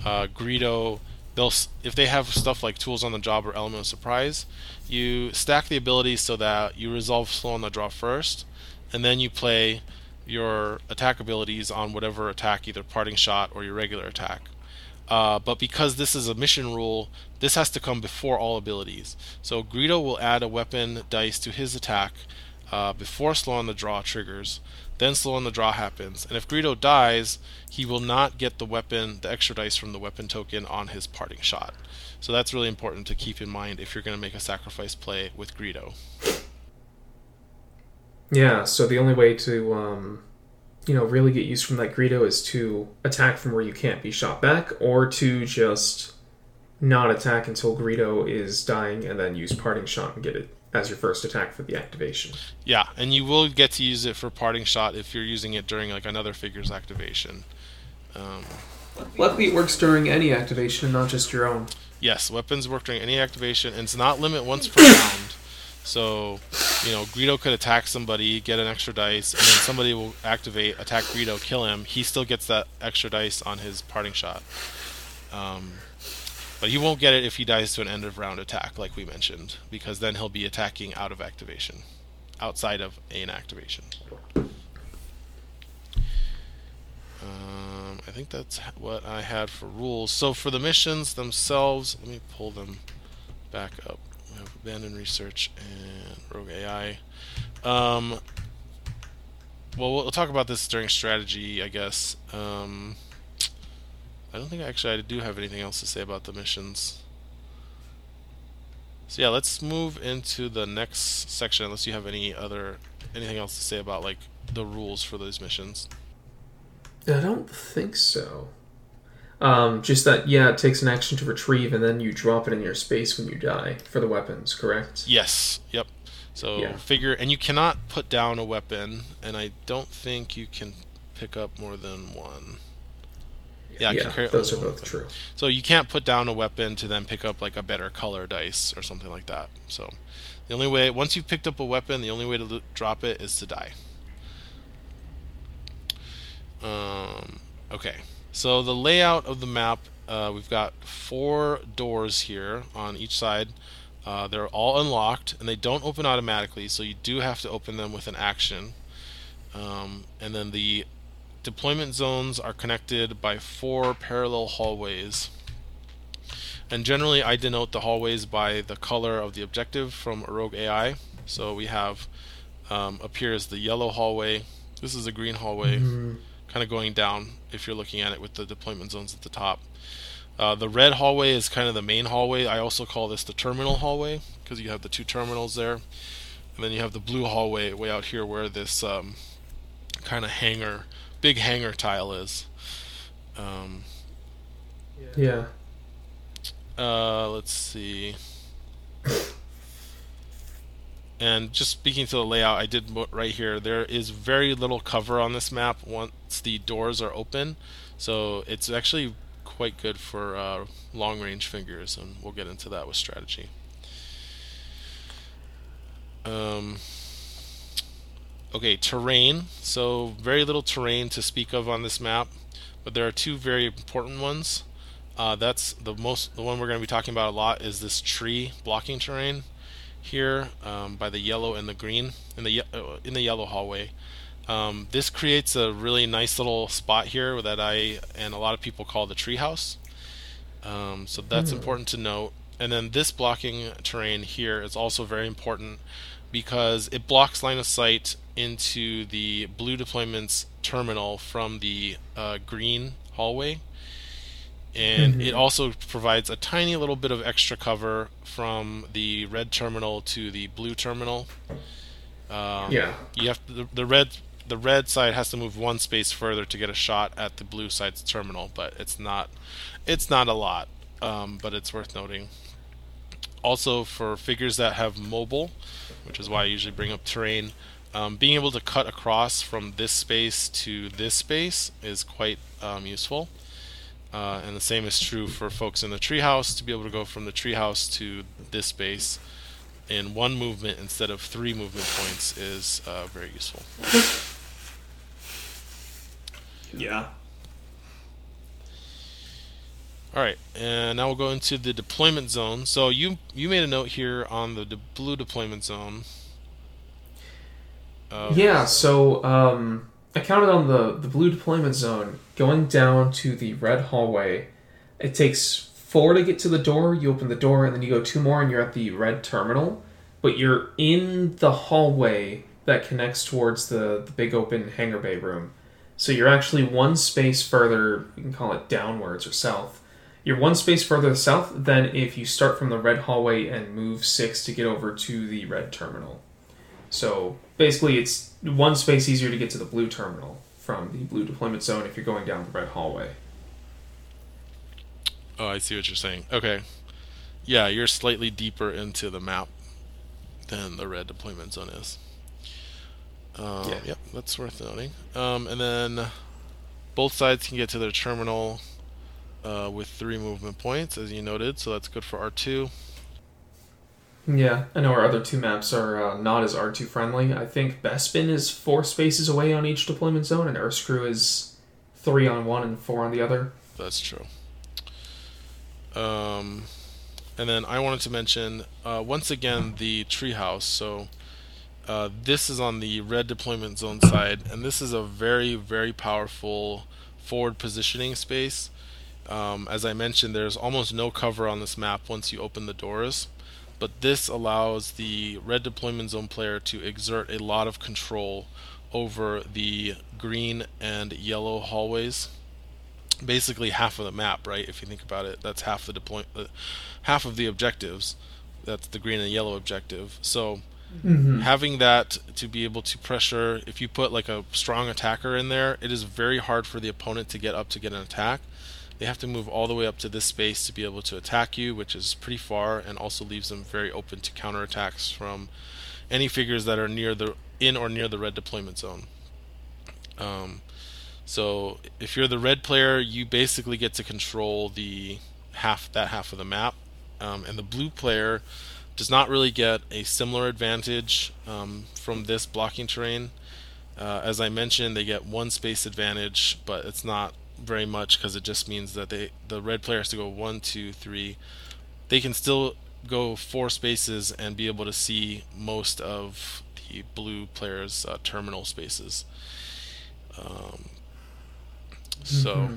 uh, Greedo they'll if they have stuff like tools on the job or element of surprise, you stack the abilities so that you resolve slow on the draw first, and then you play your attack abilities on whatever attack, either parting shot or your regular attack. Uh, but because this is a mission rule, this has to come before all abilities. So Greedo will add a weapon dice to his attack uh, before slow on the draw triggers. Then slow on the draw happens, and if Greedo dies, he will not get the weapon, the extra dice from the weapon token on his parting shot. So that's really important to keep in mind if you're going to make a sacrifice play with Greedo. Yeah, so the only way to, um, you know, really get use from that Greedo is to attack from where you can't be shot back, or to just not attack until Greedo is dying and then use parting shot and get it as your first attack for the activation. Yeah, and you will get to use it for parting shot if you're using it during like another figure's activation. Um, Luckily, it works during any activation and not just your own. Yes, weapons work during any activation, and it's not limit once per round. So, you know, Greedo could attack somebody, get an extra dice, and then somebody will activate, attack Greedo, kill him. He still gets that extra dice on his parting shot. Um, but he won't get it if he dies to an end of round attack, like we mentioned, because then he'll be attacking out of activation, outside of an activation. Um, I think that's what I had for rules. So for the missions themselves, let me pull them back up. We have abandoned research and rogue AI. Um, well, we'll talk about this during strategy, I guess. Um, I don't think actually I do have anything else to say about the missions. So yeah, let's move into the next section unless you have any other anything else to say about like the rules for those missions. I don't think so. Um, just that yeah, it takes an action to retrieve and then you drop it in your space when you die for the weapons, correct? Yes. Yep. So Yeah. figure and you cannot put down a weapon and I don't think you can pick up more than one. Yeah, yeah those are both true. So you can't put down a weapon to then pick up like a better color dice or something like that. So the only way once you've picked up a weapon, the only way to lo- drop it is to die. Um, okay. So the layout of the map, uh, we've got four doors here on each side. Uh, they're all unlocked and they don't open automatically, so you do have to open them with an action. Um, and then the deployment zones are connected by four parallel hallways. And generally, I denote the hallways by the color of the objective from Rogue AI. So we have um, up here is the yellow hallway. This is a green hallway, kind of going down if you're looking at it with the deployment zones at the top. Uh, the red hallway is kind of the main hallway. I also call this the terminal hallway because you have the two terminals there. And then you have the blue hallway way out here where this um, kind of hangar, big hangar tile is. Um, Yeah. uh, let's see. And just speaking to the layout, I did right here. There is very little cover on this map once the doors are open, so it's actually quite good for uh, long-range fingers, and we'll get into that with strategy. Um, okay, terrain. So very little terrain to speak of on this map, but there are two very important ones. Uh, that's the most the one we're going to be talking about a lot is this tree blocking terrain here um, by the yellow and the green in the uh, in the yellow hallway. Um, this creates a really nice little spot here that I and a lot of people call the treehouse. Um, so that's important to note. And then this blocking terrain here is also very important because it blocks line of sight into the blue deployments terminal from the uh, green hallway and it also provides a tiny little bit of extra cover from the red terminal to the blue terminal. Um, Yeah. You have the, the red the red side has to move one space further to get a shot at the blue side's terminal, but it's not it's not a lot, um, but it's worth noting. Also, for figures that have mobile, which is why I usually bring up terrain, um, being able to cut across from this space to this space is quite um, useful. Uh, and the same is true for folks in the treehouse to be able to go from the treehouse to this space in one movement instead of three movement points is uh, very useful. Yeah. All right, and now we'll go into the deployment zone. So you you made a note here on the de- blue deployment zone. Yeah, so um, I counted on the the blue deployment zone going down to the red hallway. It takes four to get to the door. You open the door, and then you go two more, and you're at the red terminal. But you're in the hallway that connects towards the the big open hangar bay room. So you're actually one space further. You can call it downwards or south you're one space further south than if you start from the red hallway and move six to get over to the red terminal. So basically, it's one space easier to get to the blue terminal from the blue deployment zone if you're going down the red hallway. Oh, I see what you're saying. Okay. Yeah, you're slightly deeper into the map than the red deployment zone is. Um, yeah. Yep, that's worth noting. Um, and then both sides can get to their terminal uh, with three movement points, as you noted, so that's good for R2. Yeah, I know our other two maps are uh, not as R2 friendly. I think Bespin is four spaces away on each deployment zone, and Uscru is three on one and four on the other. That's true. Um, and then I wanted to mention uh, once again the treehouse. So uh, this is on the red deployment zone side, and this is a very, very powerful forward positioning space. Um, as I mentioned, there's almost no cover on this map once you open the doors, but this allows the red deployment zone player to exert a lot of control over the green and yellow hallways. Basically, half of the map, right? If you think about it, that's half the deploy, uh, half of the objectives. That's the green and yellow objective. So, mm-hmm. having that to be able to pressure, if you put like a strong attacker in there, it is very hard for the opponent to get up to get an attack they have to move all the way up to this space to be able to attack you, which is pretty far and also leaves them very open to counterattacks from any figures that are near the in or near the red deployment zone. Um, so if you're the red player, you basically get to control the half that half of the map, um, and the blue player does not really get a similar advantage um, from this blocking terrain. Uh, as I mentioned, they get one space advantage, but it's not very much because it just means that they the red player has to go one, two, three. They can still go four spaces and be able to see most of the blue player's uh, terminal spaces. Um, so mm-hmm.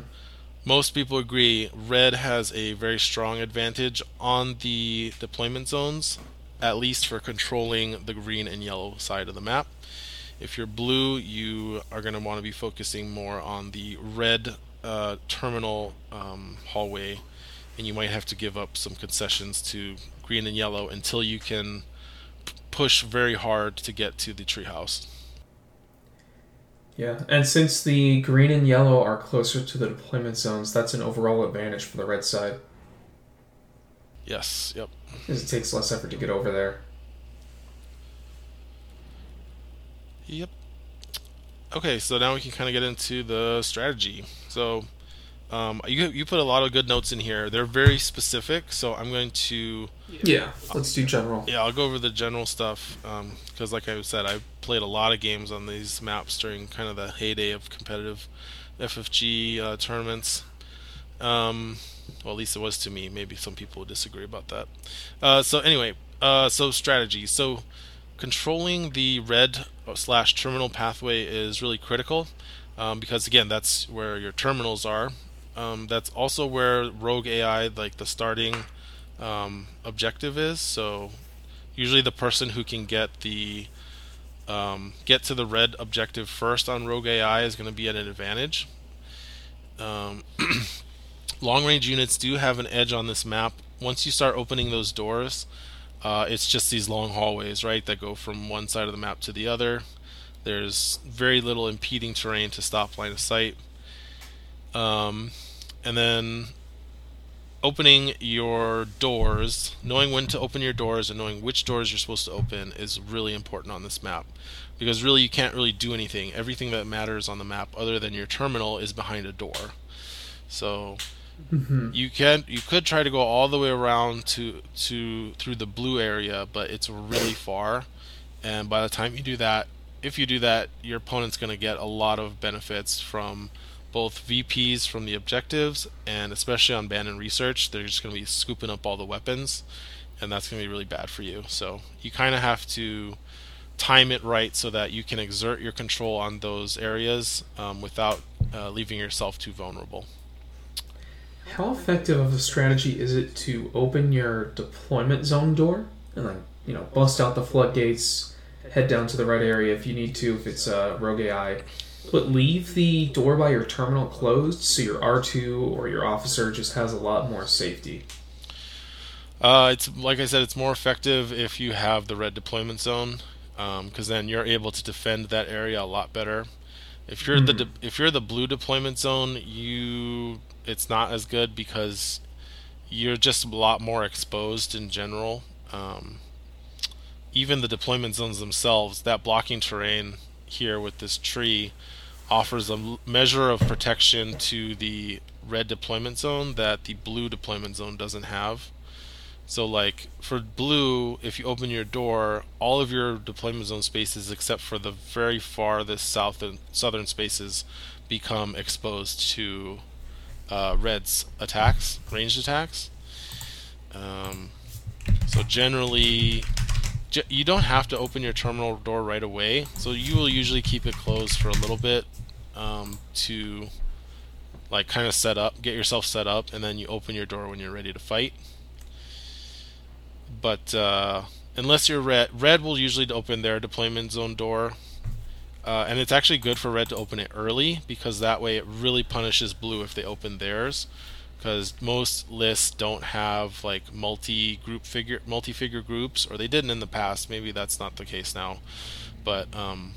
most people agree red has a very strong advantage on the deployment zones, at least for controlling the green and yellow side of the map. If you're blue, you are going to want to be focusing more on the red uh, terminal um, hallway, and you might have to give up some concessions to green and yellow until you can p- push very hard to get to the treehouse. Yeah, and since the green and yellow are closer to the deployment zones, that's an overall advantage for the red side. Yes, yep. Because it takes less effort to get over there. Yep. Okay, so now we can kind of get into the strategy. So um, you you put a lot of good notes in here. They're very specific, so I'm going to yeah. Let's do general. Yeah, I'll go over the general stuff because, um, like I said, I played a lot of games on these maps during kind of the heyday of competitive FFG uh, tournaments. Um, well, at least it was to me. Maybe some people disagree about that. Uh, so anyway, uh, so strategy. So controlling the red slash terminal pathway is really critical um, because again that's where your terminals are. Um, that's also where rogue ai like the starting um, objective is. So usually the person who can get the um, get to the red objective first on rogue ai is going to be at an advantage. Um, long range units do have an edge on this map. Once you start opening those doors uh, it's just these long hallways right that go from one side of the map to the other There's very little impeding terrain to stop line of sight. Um, and then opening your doors, knowing when to open your doors and knowing which doors you're supposed to open is really important on this map. Because really, you can't really do anything. Everything that matters on the map, other than your terminal, is behind a door. So mm-hmm. you can you could try to go all the way around to to through the blue area, but it's really far. And by the time you do that, if you do that, your opponent's going to get a lot of benefits from both VPs from the objectives, and especially on Abandoned Research, they're just going to be scooping up all the weapons, and that's going to be really bad for you. So you kind of have to time it right so that you can exert your control on those areas um, without uh, leaving yourself too vulnerable. How effective of a strategy is it to open your deployment zone door and then you know bust out the floodgates, head down to the right area if you need to if it's a rogue AI, but leave the door by your terminal closed so your R2 or your officer just has a lot more safety. Uh, it's like I said, it's more effective if you have the red deployment zone, because um, then you're able to defend that area a lot better. If you're mm. the hmm. de- if you're the blue deployment zone, you it's not as good because you're just a lot more exposed in general. Um, even the deployment zones themselves, that blocking terrain here with this tree offers a measure of protection to the red deployment zone that the blue deployment zone doesn't have. So, like for blue, if you open your door, all of your deployment zone spaces, except for the very farthest south and southern spaces, become exposed to uh, red's attacks, ranged attacks. Um, so generally, you don't have to open your terminal door right away. So you will usually keep it closed for a little bit um, to like kind of set up, get yourself set up, and then you open your door when you're ready to fight. But uh, unless you're red, red will usually open their deployment zone door, uh, and it's actually good for red to open it early because that way it really punishes blue if they open theirs because most lists don't have like multi-group figure multi-figure groups or they didn't in the past. Maybe that's not the case now. But um,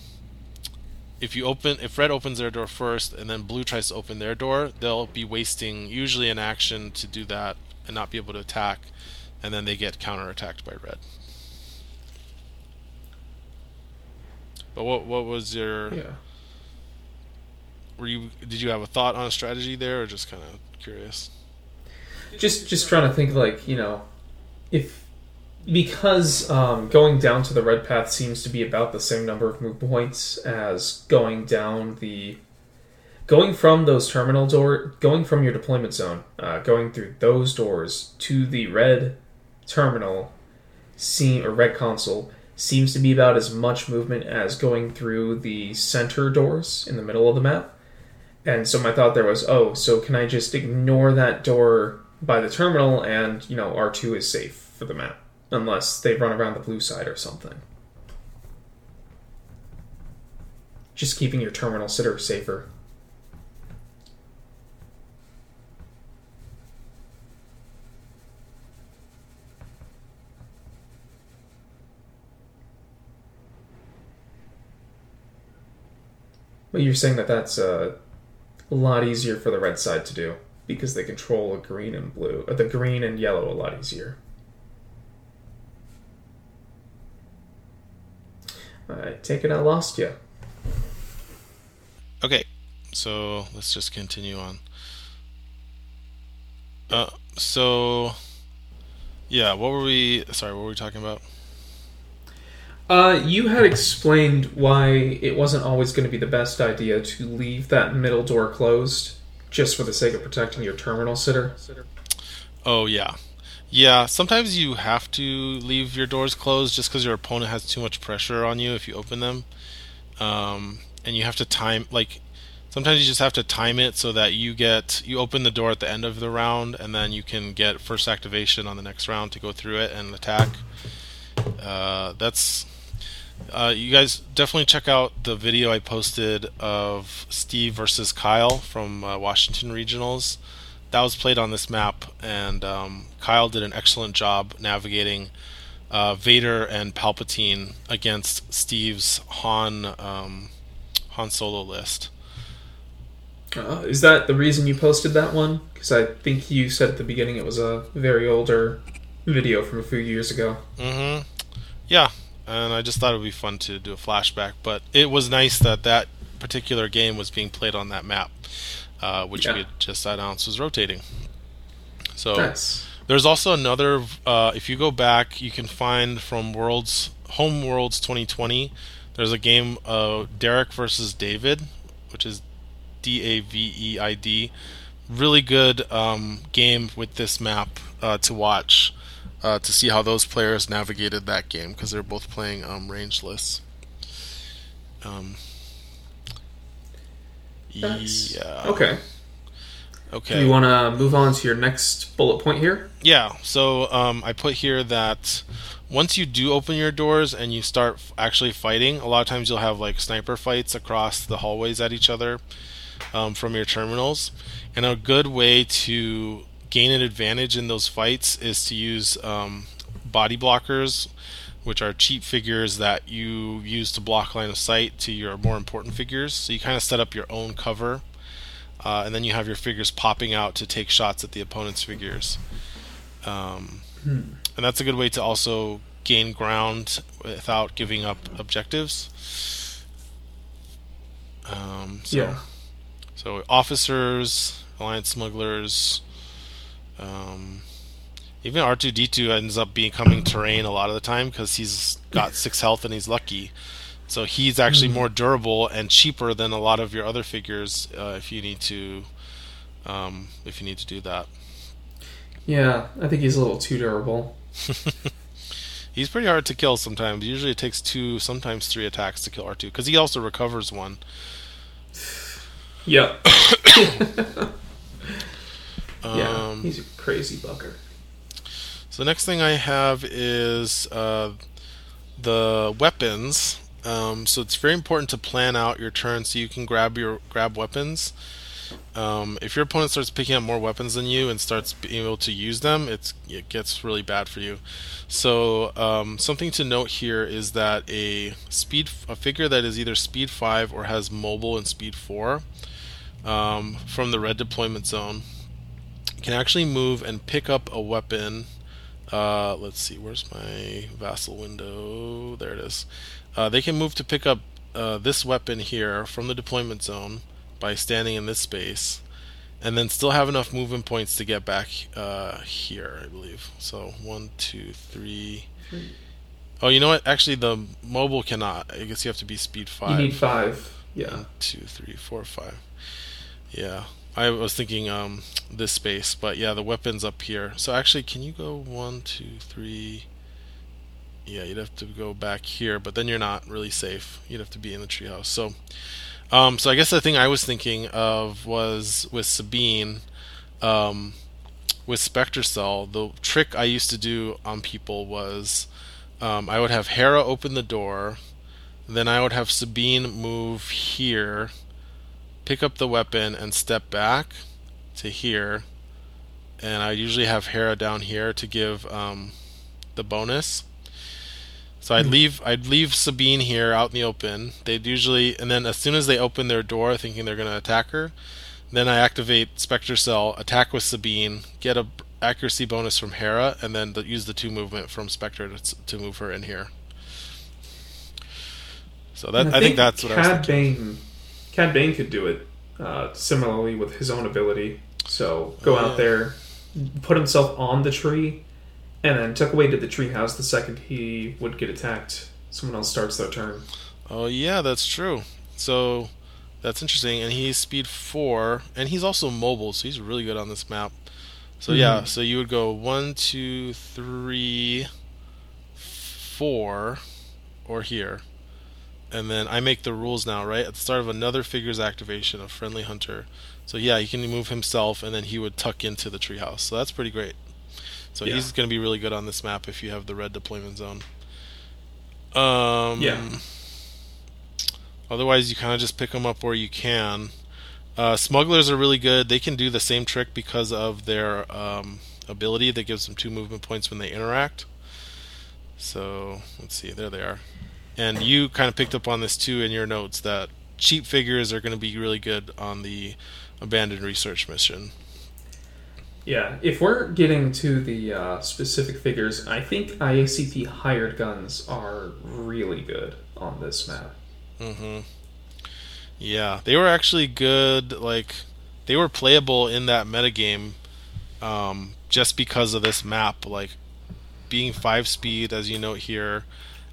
if you open if red opens their door first and then blue tries to open their door they'll be wasting usually an action to do that and not be able to attack and then they get counterattacked by red. But what what was your yeah. Were you did you have a thought on a strategy there or just kind of curious just just trying to think like you know if because um, going down to the red path seems to be about the same number of move points as going down the going from those terminal door going from your deployment zone uh, going through those doors to the red terminal seem or red console seems to be about as much movement as going through the center doors in the middle of the map. And so my thought there was oh so can i just ignore that door by the terminal, and you know R2 is safe for the map unless they run around the blue side or something. Just keeping your terminal sitter safer. But you're saying that that's uh, a lot easier for the red side to do because they control a green and blue, uh, the green and yellow a lot easier. I take it I lost you. Okay, so let's just continue on. Uh, so yeah, what were we? Sorry, what were we talking about? Uh, you had explained why it wasn't always going to be the best idea to leave that middle door closed just for the sake of protecting your terminal sitter. Oh yeah, yeah. Sometimes you have to leave your doors closed just because your opponent has too much pressure on you if you open them, um, and you have to time like. Sometimes you just have to time it so that you get you open the door at the end of the round, and then you can get first activation on the next round to go through it and attack. Uh, that's uh, you guys definitely check out the video I posted of Steve versus Kyle from uh, Washington Regionals. That was played on this map, and um, Kyle did an excellent job navigating uh, Vader and Palpatine against Steve's Han um, Han Solo list. Uh, is that the reason you posted that one? Because I think you said at the beginning it was a very older video from a few years ago. Mm-hmm. Yeah, and I just thought it would be fun to do a flashback. But it was nice that that particular game was being played on that map, uh, which Yeah. we had just announced was rotating. So Nice. there's also another. Uh, if you go back, you can find from Worlds Home Worlds 2020. There's a game uh, Derek versus David, which is D A V E I D. Really good um, game with this map uh, to watch uh, to see how those players navigated that game because they're both playing um, range lists. Um, That's- yeah. Okay. Okay. You want to move on to your next bullet point here? Yeah, so um, I put here that once you do open your doors and you start f- actually fighting, a lot of times you'll have like sniper fights across the hallways at each other um, from your terminals. And a good way to gain an advantage in those fights is to use um, body blockers, which are cheap figures that you use to block line of sight to your more important figures. So you kind of set up your own cover. Uh, and then you have your figures popping out to take shots at the opponent's figures. Um, and that's a good way to also gain ground without giving up objectives. Um, so, Yeah. So officers, alliance smugglers, um, even R two D two ends up becoming terrain a lot of the time because he's got six health and he's lucky. So he's actually more durable and cheaper than a lot of your other figures uh, if you need to um, if you need to do that. Yeah, I think he's a little too durable. He's pretty hard to kill sometimes. Usually it takes two, sometimes three attacks to kill R2 because he also recovers one. Yep. Um, yeah, he's a crazy bucker. So the next thing I have is uh, the weapons. Um, so it's very important to plan out your turn so you can grab your grab weapons. Um, if your opponent starts picking up more weapons than you and starts being able to use them, it's it gets really bad for you. So um, something to note here is that a speed a figure that is either speed five or has mobile and speed four um, from the red deployment zone can actually move and pick up a weapon uh, let's see, where's my vassal window? There it is. Uh, they can move to pick up uh, this weapon here from the deployment zone by standing in this space, and then still have enough movement points to get back uh, here, I believe. So one, two, three. Oh, you know what? Actually, the mobile cannot. I guess you have to be speed You five. need five. Yeah. One, two, three, four, five. Yeah. I was thinking um this space, but yeah, the weapons up here. So actually, can you go one, two, three? Yeah, you'd have to go back here, but then you're not really safe. You'd have to be in the treehouse. So, um, so I guess the thing I was thinking of was with Sabine, um, with Spectre Cell. The trick I used to do on people was, um, I would have Hera open the door, then I would have Sabine move here, pick up the weapon, and step back to here. And I usually have Hera down here to give um, the bonus. So I'd leave I'd leave Sabine here out in the open. They'd usually and then as soon as they open their door thinking they're gonna attack her, then I activate Spectre Cell, attack with Sabine, get a accuracy bonus from Hera, and then the, use the two movement from Spectre to, to move her in here. So that And I, think, that's what I was thinking. Bane, Cad Bane could do it uh, similarly with his own ability. So go out there, put himself on the tree, and then tuck away to the treehouse the second he would get attacked. Someone else starts their turn. Oh yeah, that's true. So that's interesting. And he's speed four, and he's also mobile, so he's really good on this map. So yeah, Mhm. so you would go one, two, three, four, or here, and then I make the rules now, right? At the start of another figure's activation, a friendly hunter. So yeah, he can move himself, and then he would tuck into the treehouse. So that's pretty great. So Yeah. he's going to be really good on this map if you have the red deployment zone. Um, Yeah. Otherwise, you kind of just pick them up where you can. Uh, smugglers are really good. They can do the same trick because of their um, ability that gives them two movement points when they interact. So let's see, there they are. And you kind of picked up on this too in your notes that cheap figures are going to be really good on the abandoned research mission. Yeah, if we're getting to the uh, specific figures, I think IACP hired guns are really good on this map. Mm-hmm. Yeah, they were actually good. Like they were playable in that metagame, um, just because of this map. Like being five speed, as you note here,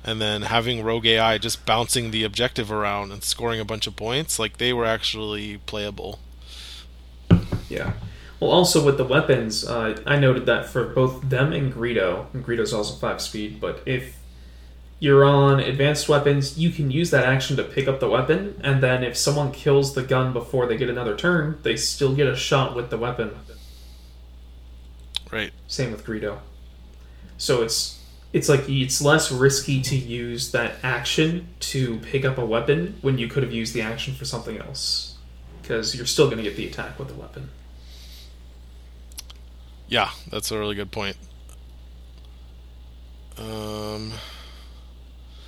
and then having Rogue AI just bouncing the objective around and scoring a bunch of points. Like they were actually playable. Yeah. Well, also with the weapons, uh, I noted that for both them and Greedo, and Greedo's also five speed, but if you're on advanced weapons, you can use that action to pick up the weapon, and then if someone kills the gun before they get another turn, they still get a shot with the weapon. Right. Same with Greedo. So it's it's like it's less risky to use that action to pick up a weapon when you could have used the action for something else because you're still going to get the attack with the weapon. Yeah, that's a really good point. Um,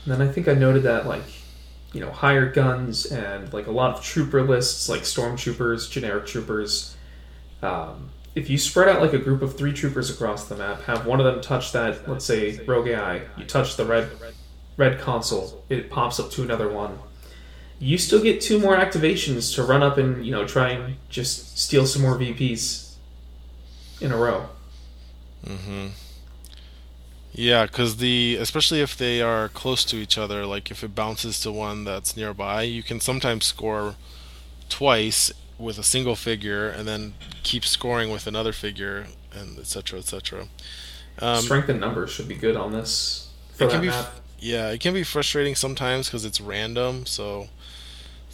and then I think I noted that like you know hired guns and like a lot of trooper lists like stormtroopers, generic troopers. Um, if you spread out like a group of three troopers across the map, have one of them touch that, let's say rogue AI, you touch the red red console, it pops up to another one. You still get two more activations to run up and you know try and just steal some more VPs in a row. Mm-hmm. Yeah, because the especially if they are close to each other, like if it bounces to one that's nearby, you can sometimes score twice with a single figure, and then keep scoring with another figure, and etc. etc. Um, Strength and numbers should be good on this. it can be, map. yeah, it can be frustrating sometimes because it's random. So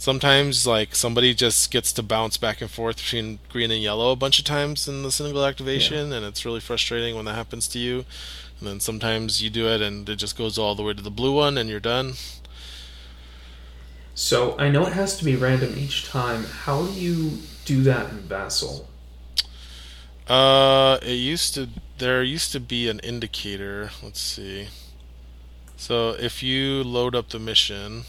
sometimes like somebody just gets to bounce back and forth between green and yellow a bunch of times in the single activation yeah. and it's really frustrating when that happens to you and then sometimes you do it and it just goes all the way to the blue one and you're done so i know it has to be random each time how do you do that in vassal uh it used to there used to be an indicator let's see so if you load up the mission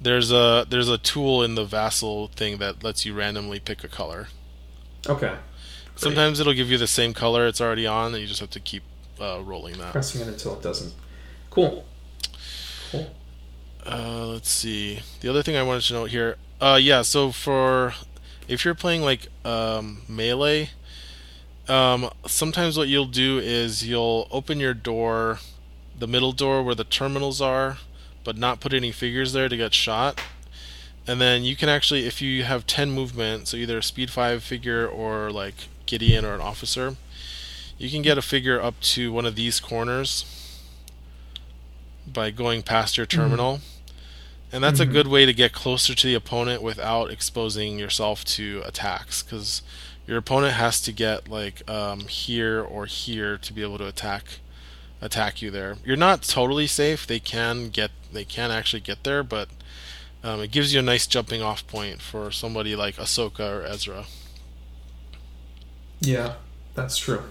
there's a there's a tool in the vassal thing that lets you randomly pick a color. Okay. Great. Sometimes it'll give you the same color it's already on, and you just have to keep uh, rolling that. Pressing it until it doesn't. Cool. Cool. Uh, let's see. The other thing I wanted to note here. Uh, yeah. So for if you're playing like um, melee, um, sometimes what you'll do is you'll open your door, the middle door where the terminals are, but not put any figures there to get shot. And then you can actually, if you have 10 movement, so either a speed 5 figure or like Gideon or an officer, you can get a figure up to one of these corners by going past your terminal. Mm-hmm. And that's mm-hmm. a good way to get closer to the opponent without exposing yourself to attacks because your opponent has to get like um, here or here to be able to attack attack you there. You're not totally safe. They can get they can actually get there, but um, it gives you a nice jumping off point for somebody like Ahsoka or Ezra. Yeah, that's true.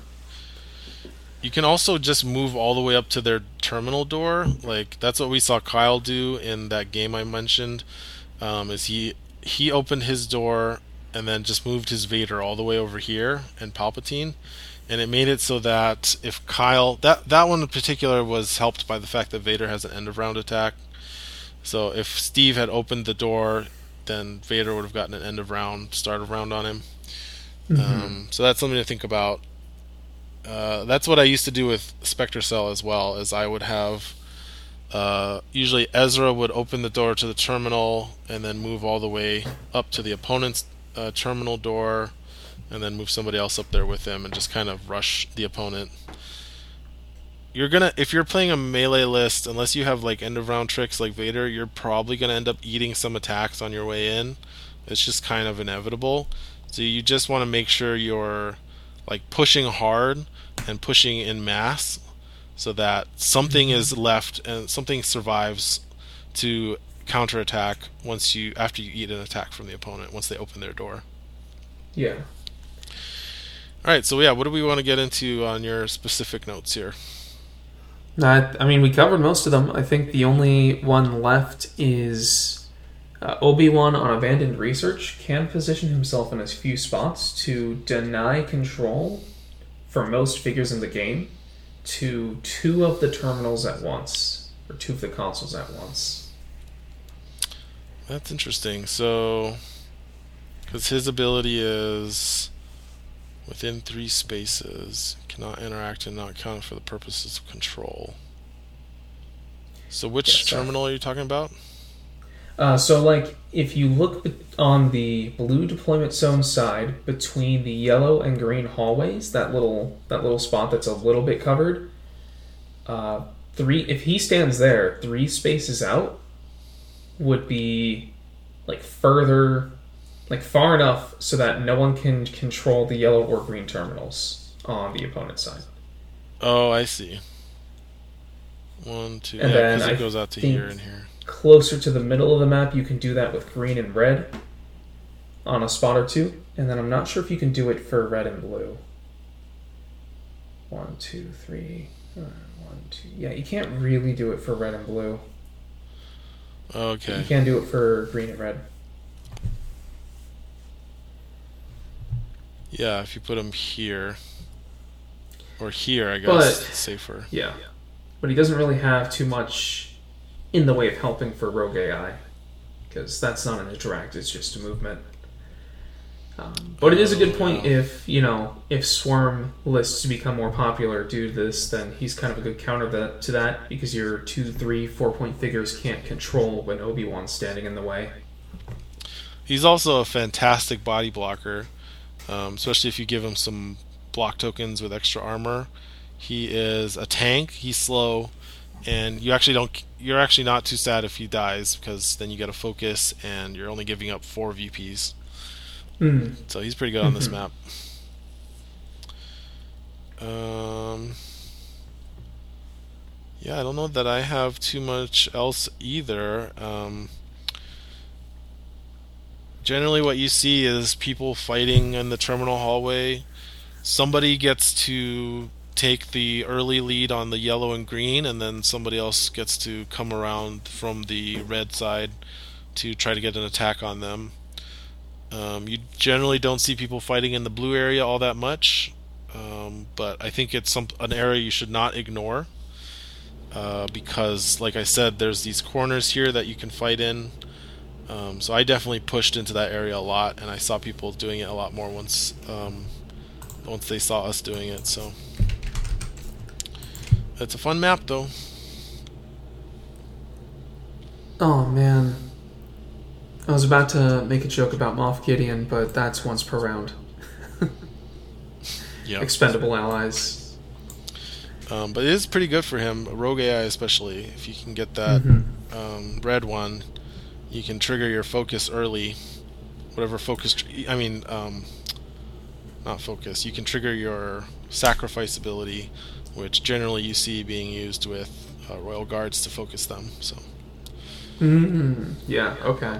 You can also just move all the way up to their terminal door. Like that's what we saw Kyle do in that game I mentioned. Um, is he he opened his door and then just moved his Vader all the way over here and Palpatine and it made it so that if Kyle that that one in particular was helped by the fact that Vader has an end of round attack. So if Steve had opened the door, then Vader would have gotten an end of round start of round on him. Mm-hmm. Um, so that's something to think about. Uh, that's what I used to do with Spectre Cell as well. Is I would have uh, usually Ezra would open the door to the terminal and then move all the way up to the opponent's uh, terminal door and then move somebody else up there with him and just kind of rush the opponent. You're gonna if you're playing a melee list, unless you have like end of round tricks like Vader, you're probably gonna end up eating some attacks on your way in. It's just kind of inevitable. So you just want to make sure you're like pushing hard and pushing in mass so that something mm-hmm. is left and something survives to counterattack once you after you eat an attack from the opponent once they open their door. Yeah. All right, so yeah, what do we want to get into on your specific notes here? I, I mean, we covered most of them. I think the only one left is uh, Obi Wan on Abandoned Research can position himself in a few spots to deny control for most figures in the game to two of the terminals at once, or two of the consoles at once. That's interesting. So, because his ability is within three spaces, cannot interact and not count for the purposes of control. So, which Yes, terminal are you talking about? Uh, so, like, if you look on the blue deployment zone side between the yellow and green hallways, that little that little spot that's a little bit covered, uh, three. If he stands there, three spaces out would be like further, like far enough so that no one can control the yellow or green terminals on the opponent's side. Oh, I see. One, two. And yeah, then it goes out to here and here. Closer to the middle of the map, you can do that with green and red on a spot or two. And then I'm not sure if you can do it for red and blue. One, two, three. uh, One, two. Yeah, you can't really do it for red and blue. Okay. You can do it for green and red. Yeah, if you put him here or here, I guess But- it's safer. Yeah. But he doesn't really have too much in the way of helping for Rogue AI. Because that's not an interact, it's just a movement. Um, but it is a good point if, you know, if Swarm lists become more popular due to this, then he's kind of a good counter that, to that because your two, three, four point figures can't control when Obi Wan's standing in the way. He's also a fantastic body blocker, um, especially if you give him some block tokens with extra armor. He is a tank. He's slow, and you actually don't. You're actually not too sad if he dies because then you get a focus, and you're only giving up four VPs. Mm. So he's pretty good on this Mhm. map. Um, yeah, I don't know that I have too much else either. Um, generally, what you see is people fighting in the terminal hallway. Somebody gets to take the early lead on the yellow and green, and then somebody else gets to come around from the red side to try to get an attack on them. Um, you generally don't see people fighting in the blue area all that much, um, but I think it's some an area you should not ignore uh, because, like I said, there's these corners here that you can fight in. Um, so I definitely pushed into that area a lot, and I saw people doing it a lot more once um, once they saw us doing it. So it's a fun map, though. Oh, man. I was about to make a joke about Moff Gideon, but that's once per round. Yeah. Expendable allies. Um, but it is pretty good for him, Rogue AI especially. If you can get that Mhm. um, red one, you can trigger your focus early. Whatever focus, tr- I mean, um, not focus. You can trigger your sacrifice ability, which generally you see being used with uh, royal guards to focus them. So Mm, yeah, okay.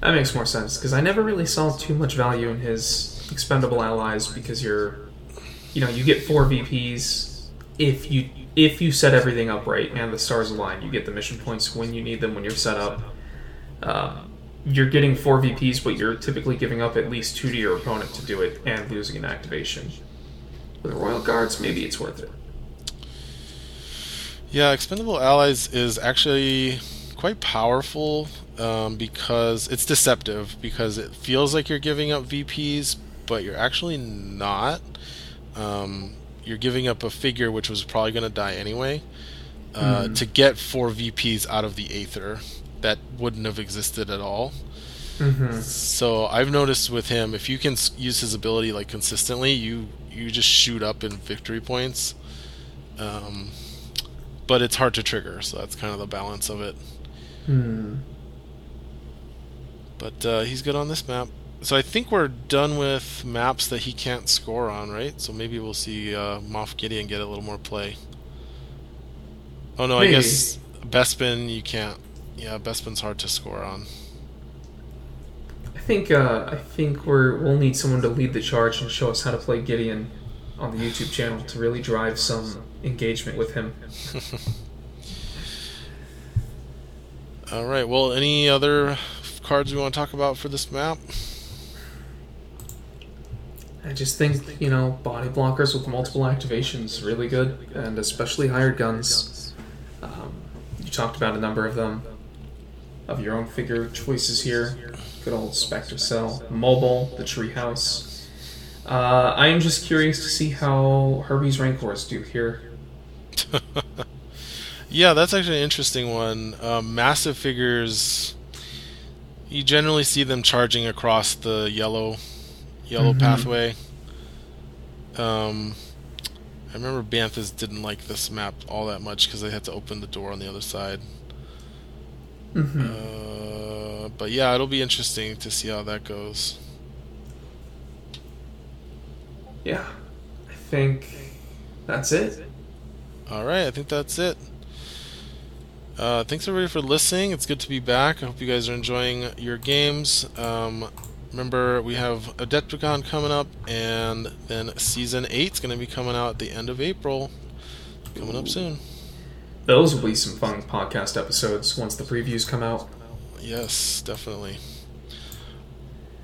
That makes more sense because I never really saw too much value in his expendable allies because you're, you know, you get four VPs if you if you set everything up right and the stars align. You get the mission points when you need them when you're set up. Uh, you're getting four VPs, but you're typically giving up at least two to your opponent to do it and losing an activation. With the Royal Guards, maybe it's worth it. yeah, expendable allies is actually quite powerful um, because it's deceptive because it feels like you're giving up VPs, but you're actually not. Um, you're giving up a figure which was probably going to die anyway uh, Mhm. to get four VPs out of the Aether that wouldn't have existed at all. Mm-hmm. So I've noticed with him, if you can use his ability like consistently, you you just shoot up in victory points. Um, but it's hard to trigger, so that's kind of the balance of it. Hmm. But uh, he's good on this map. So I think we're done with maps that he can't score on, right? So maybe we'll see uh, Moff Gideon get a little more play. Oh no, Maybe. I guess Bespin you can't. Yeah, Bespin's hard to score on. I think uh, I think we're we'll need someone to lead the charge and show us how to play Gideon. on the YouTube channel to really drive some engagement with him. All right. Well, any other cards we want to talk about for this map? I just think, you know, body blockers with multiple activations really good, and especially hired guns. Um, you talked about a number of them, of your own figure choices here. Good old Spectre Cell, Mobile, the Treehouse. Uh, I am just curious to see how Herbie's Rancors do here. yeah, that's actually an interesting one. Um, massive figures, you generally see them charging across the yellow yellow mm-hmm. pathway. Um, I remember Banthas didn't like this map all that much because they had to open the door on the other side. Mm-hmm. Uh, but yeah, it'll be interesting to see how that goes. Yeah, I think that's it. All right, I think that's it. Uh, thanks everybody for listening. It's good to be back. I hope you guys are enjoying your games. Um, remember, we have Adepticon coming up, and then Season 8 is going to be coming out at the end of April. Coming up soon. Those will be some fun podcast episodes once the previews come out. Yes, definitely.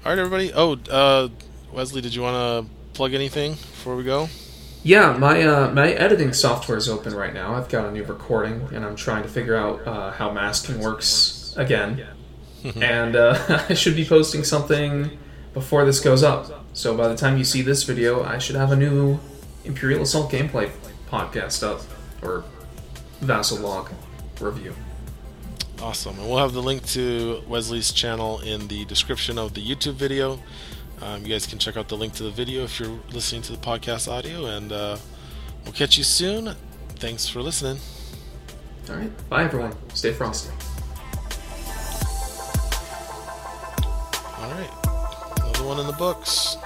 All right, everybody. Oh, uh, Wesley, did you want to plug anything before we go? Yeah, my uh, my editing software is open right now. I've got a new recording, and I'm trying to figure out uh, how masking works again. and uh, I should be posting something before this goes up. So by the time you see this video, I should have a new Imperial Assault gameplay podcast up, or Vassal Log review. Awesome. And we'll have the link to Wesley's channel in the description of the YouTube video. Um, you guys can check out the link to the video if you're listening to the podcast audio, and uh, we'll catch you soon. Thanks for listening. All right. Bye, everyone. Stay frosty. All right. Another one in the books.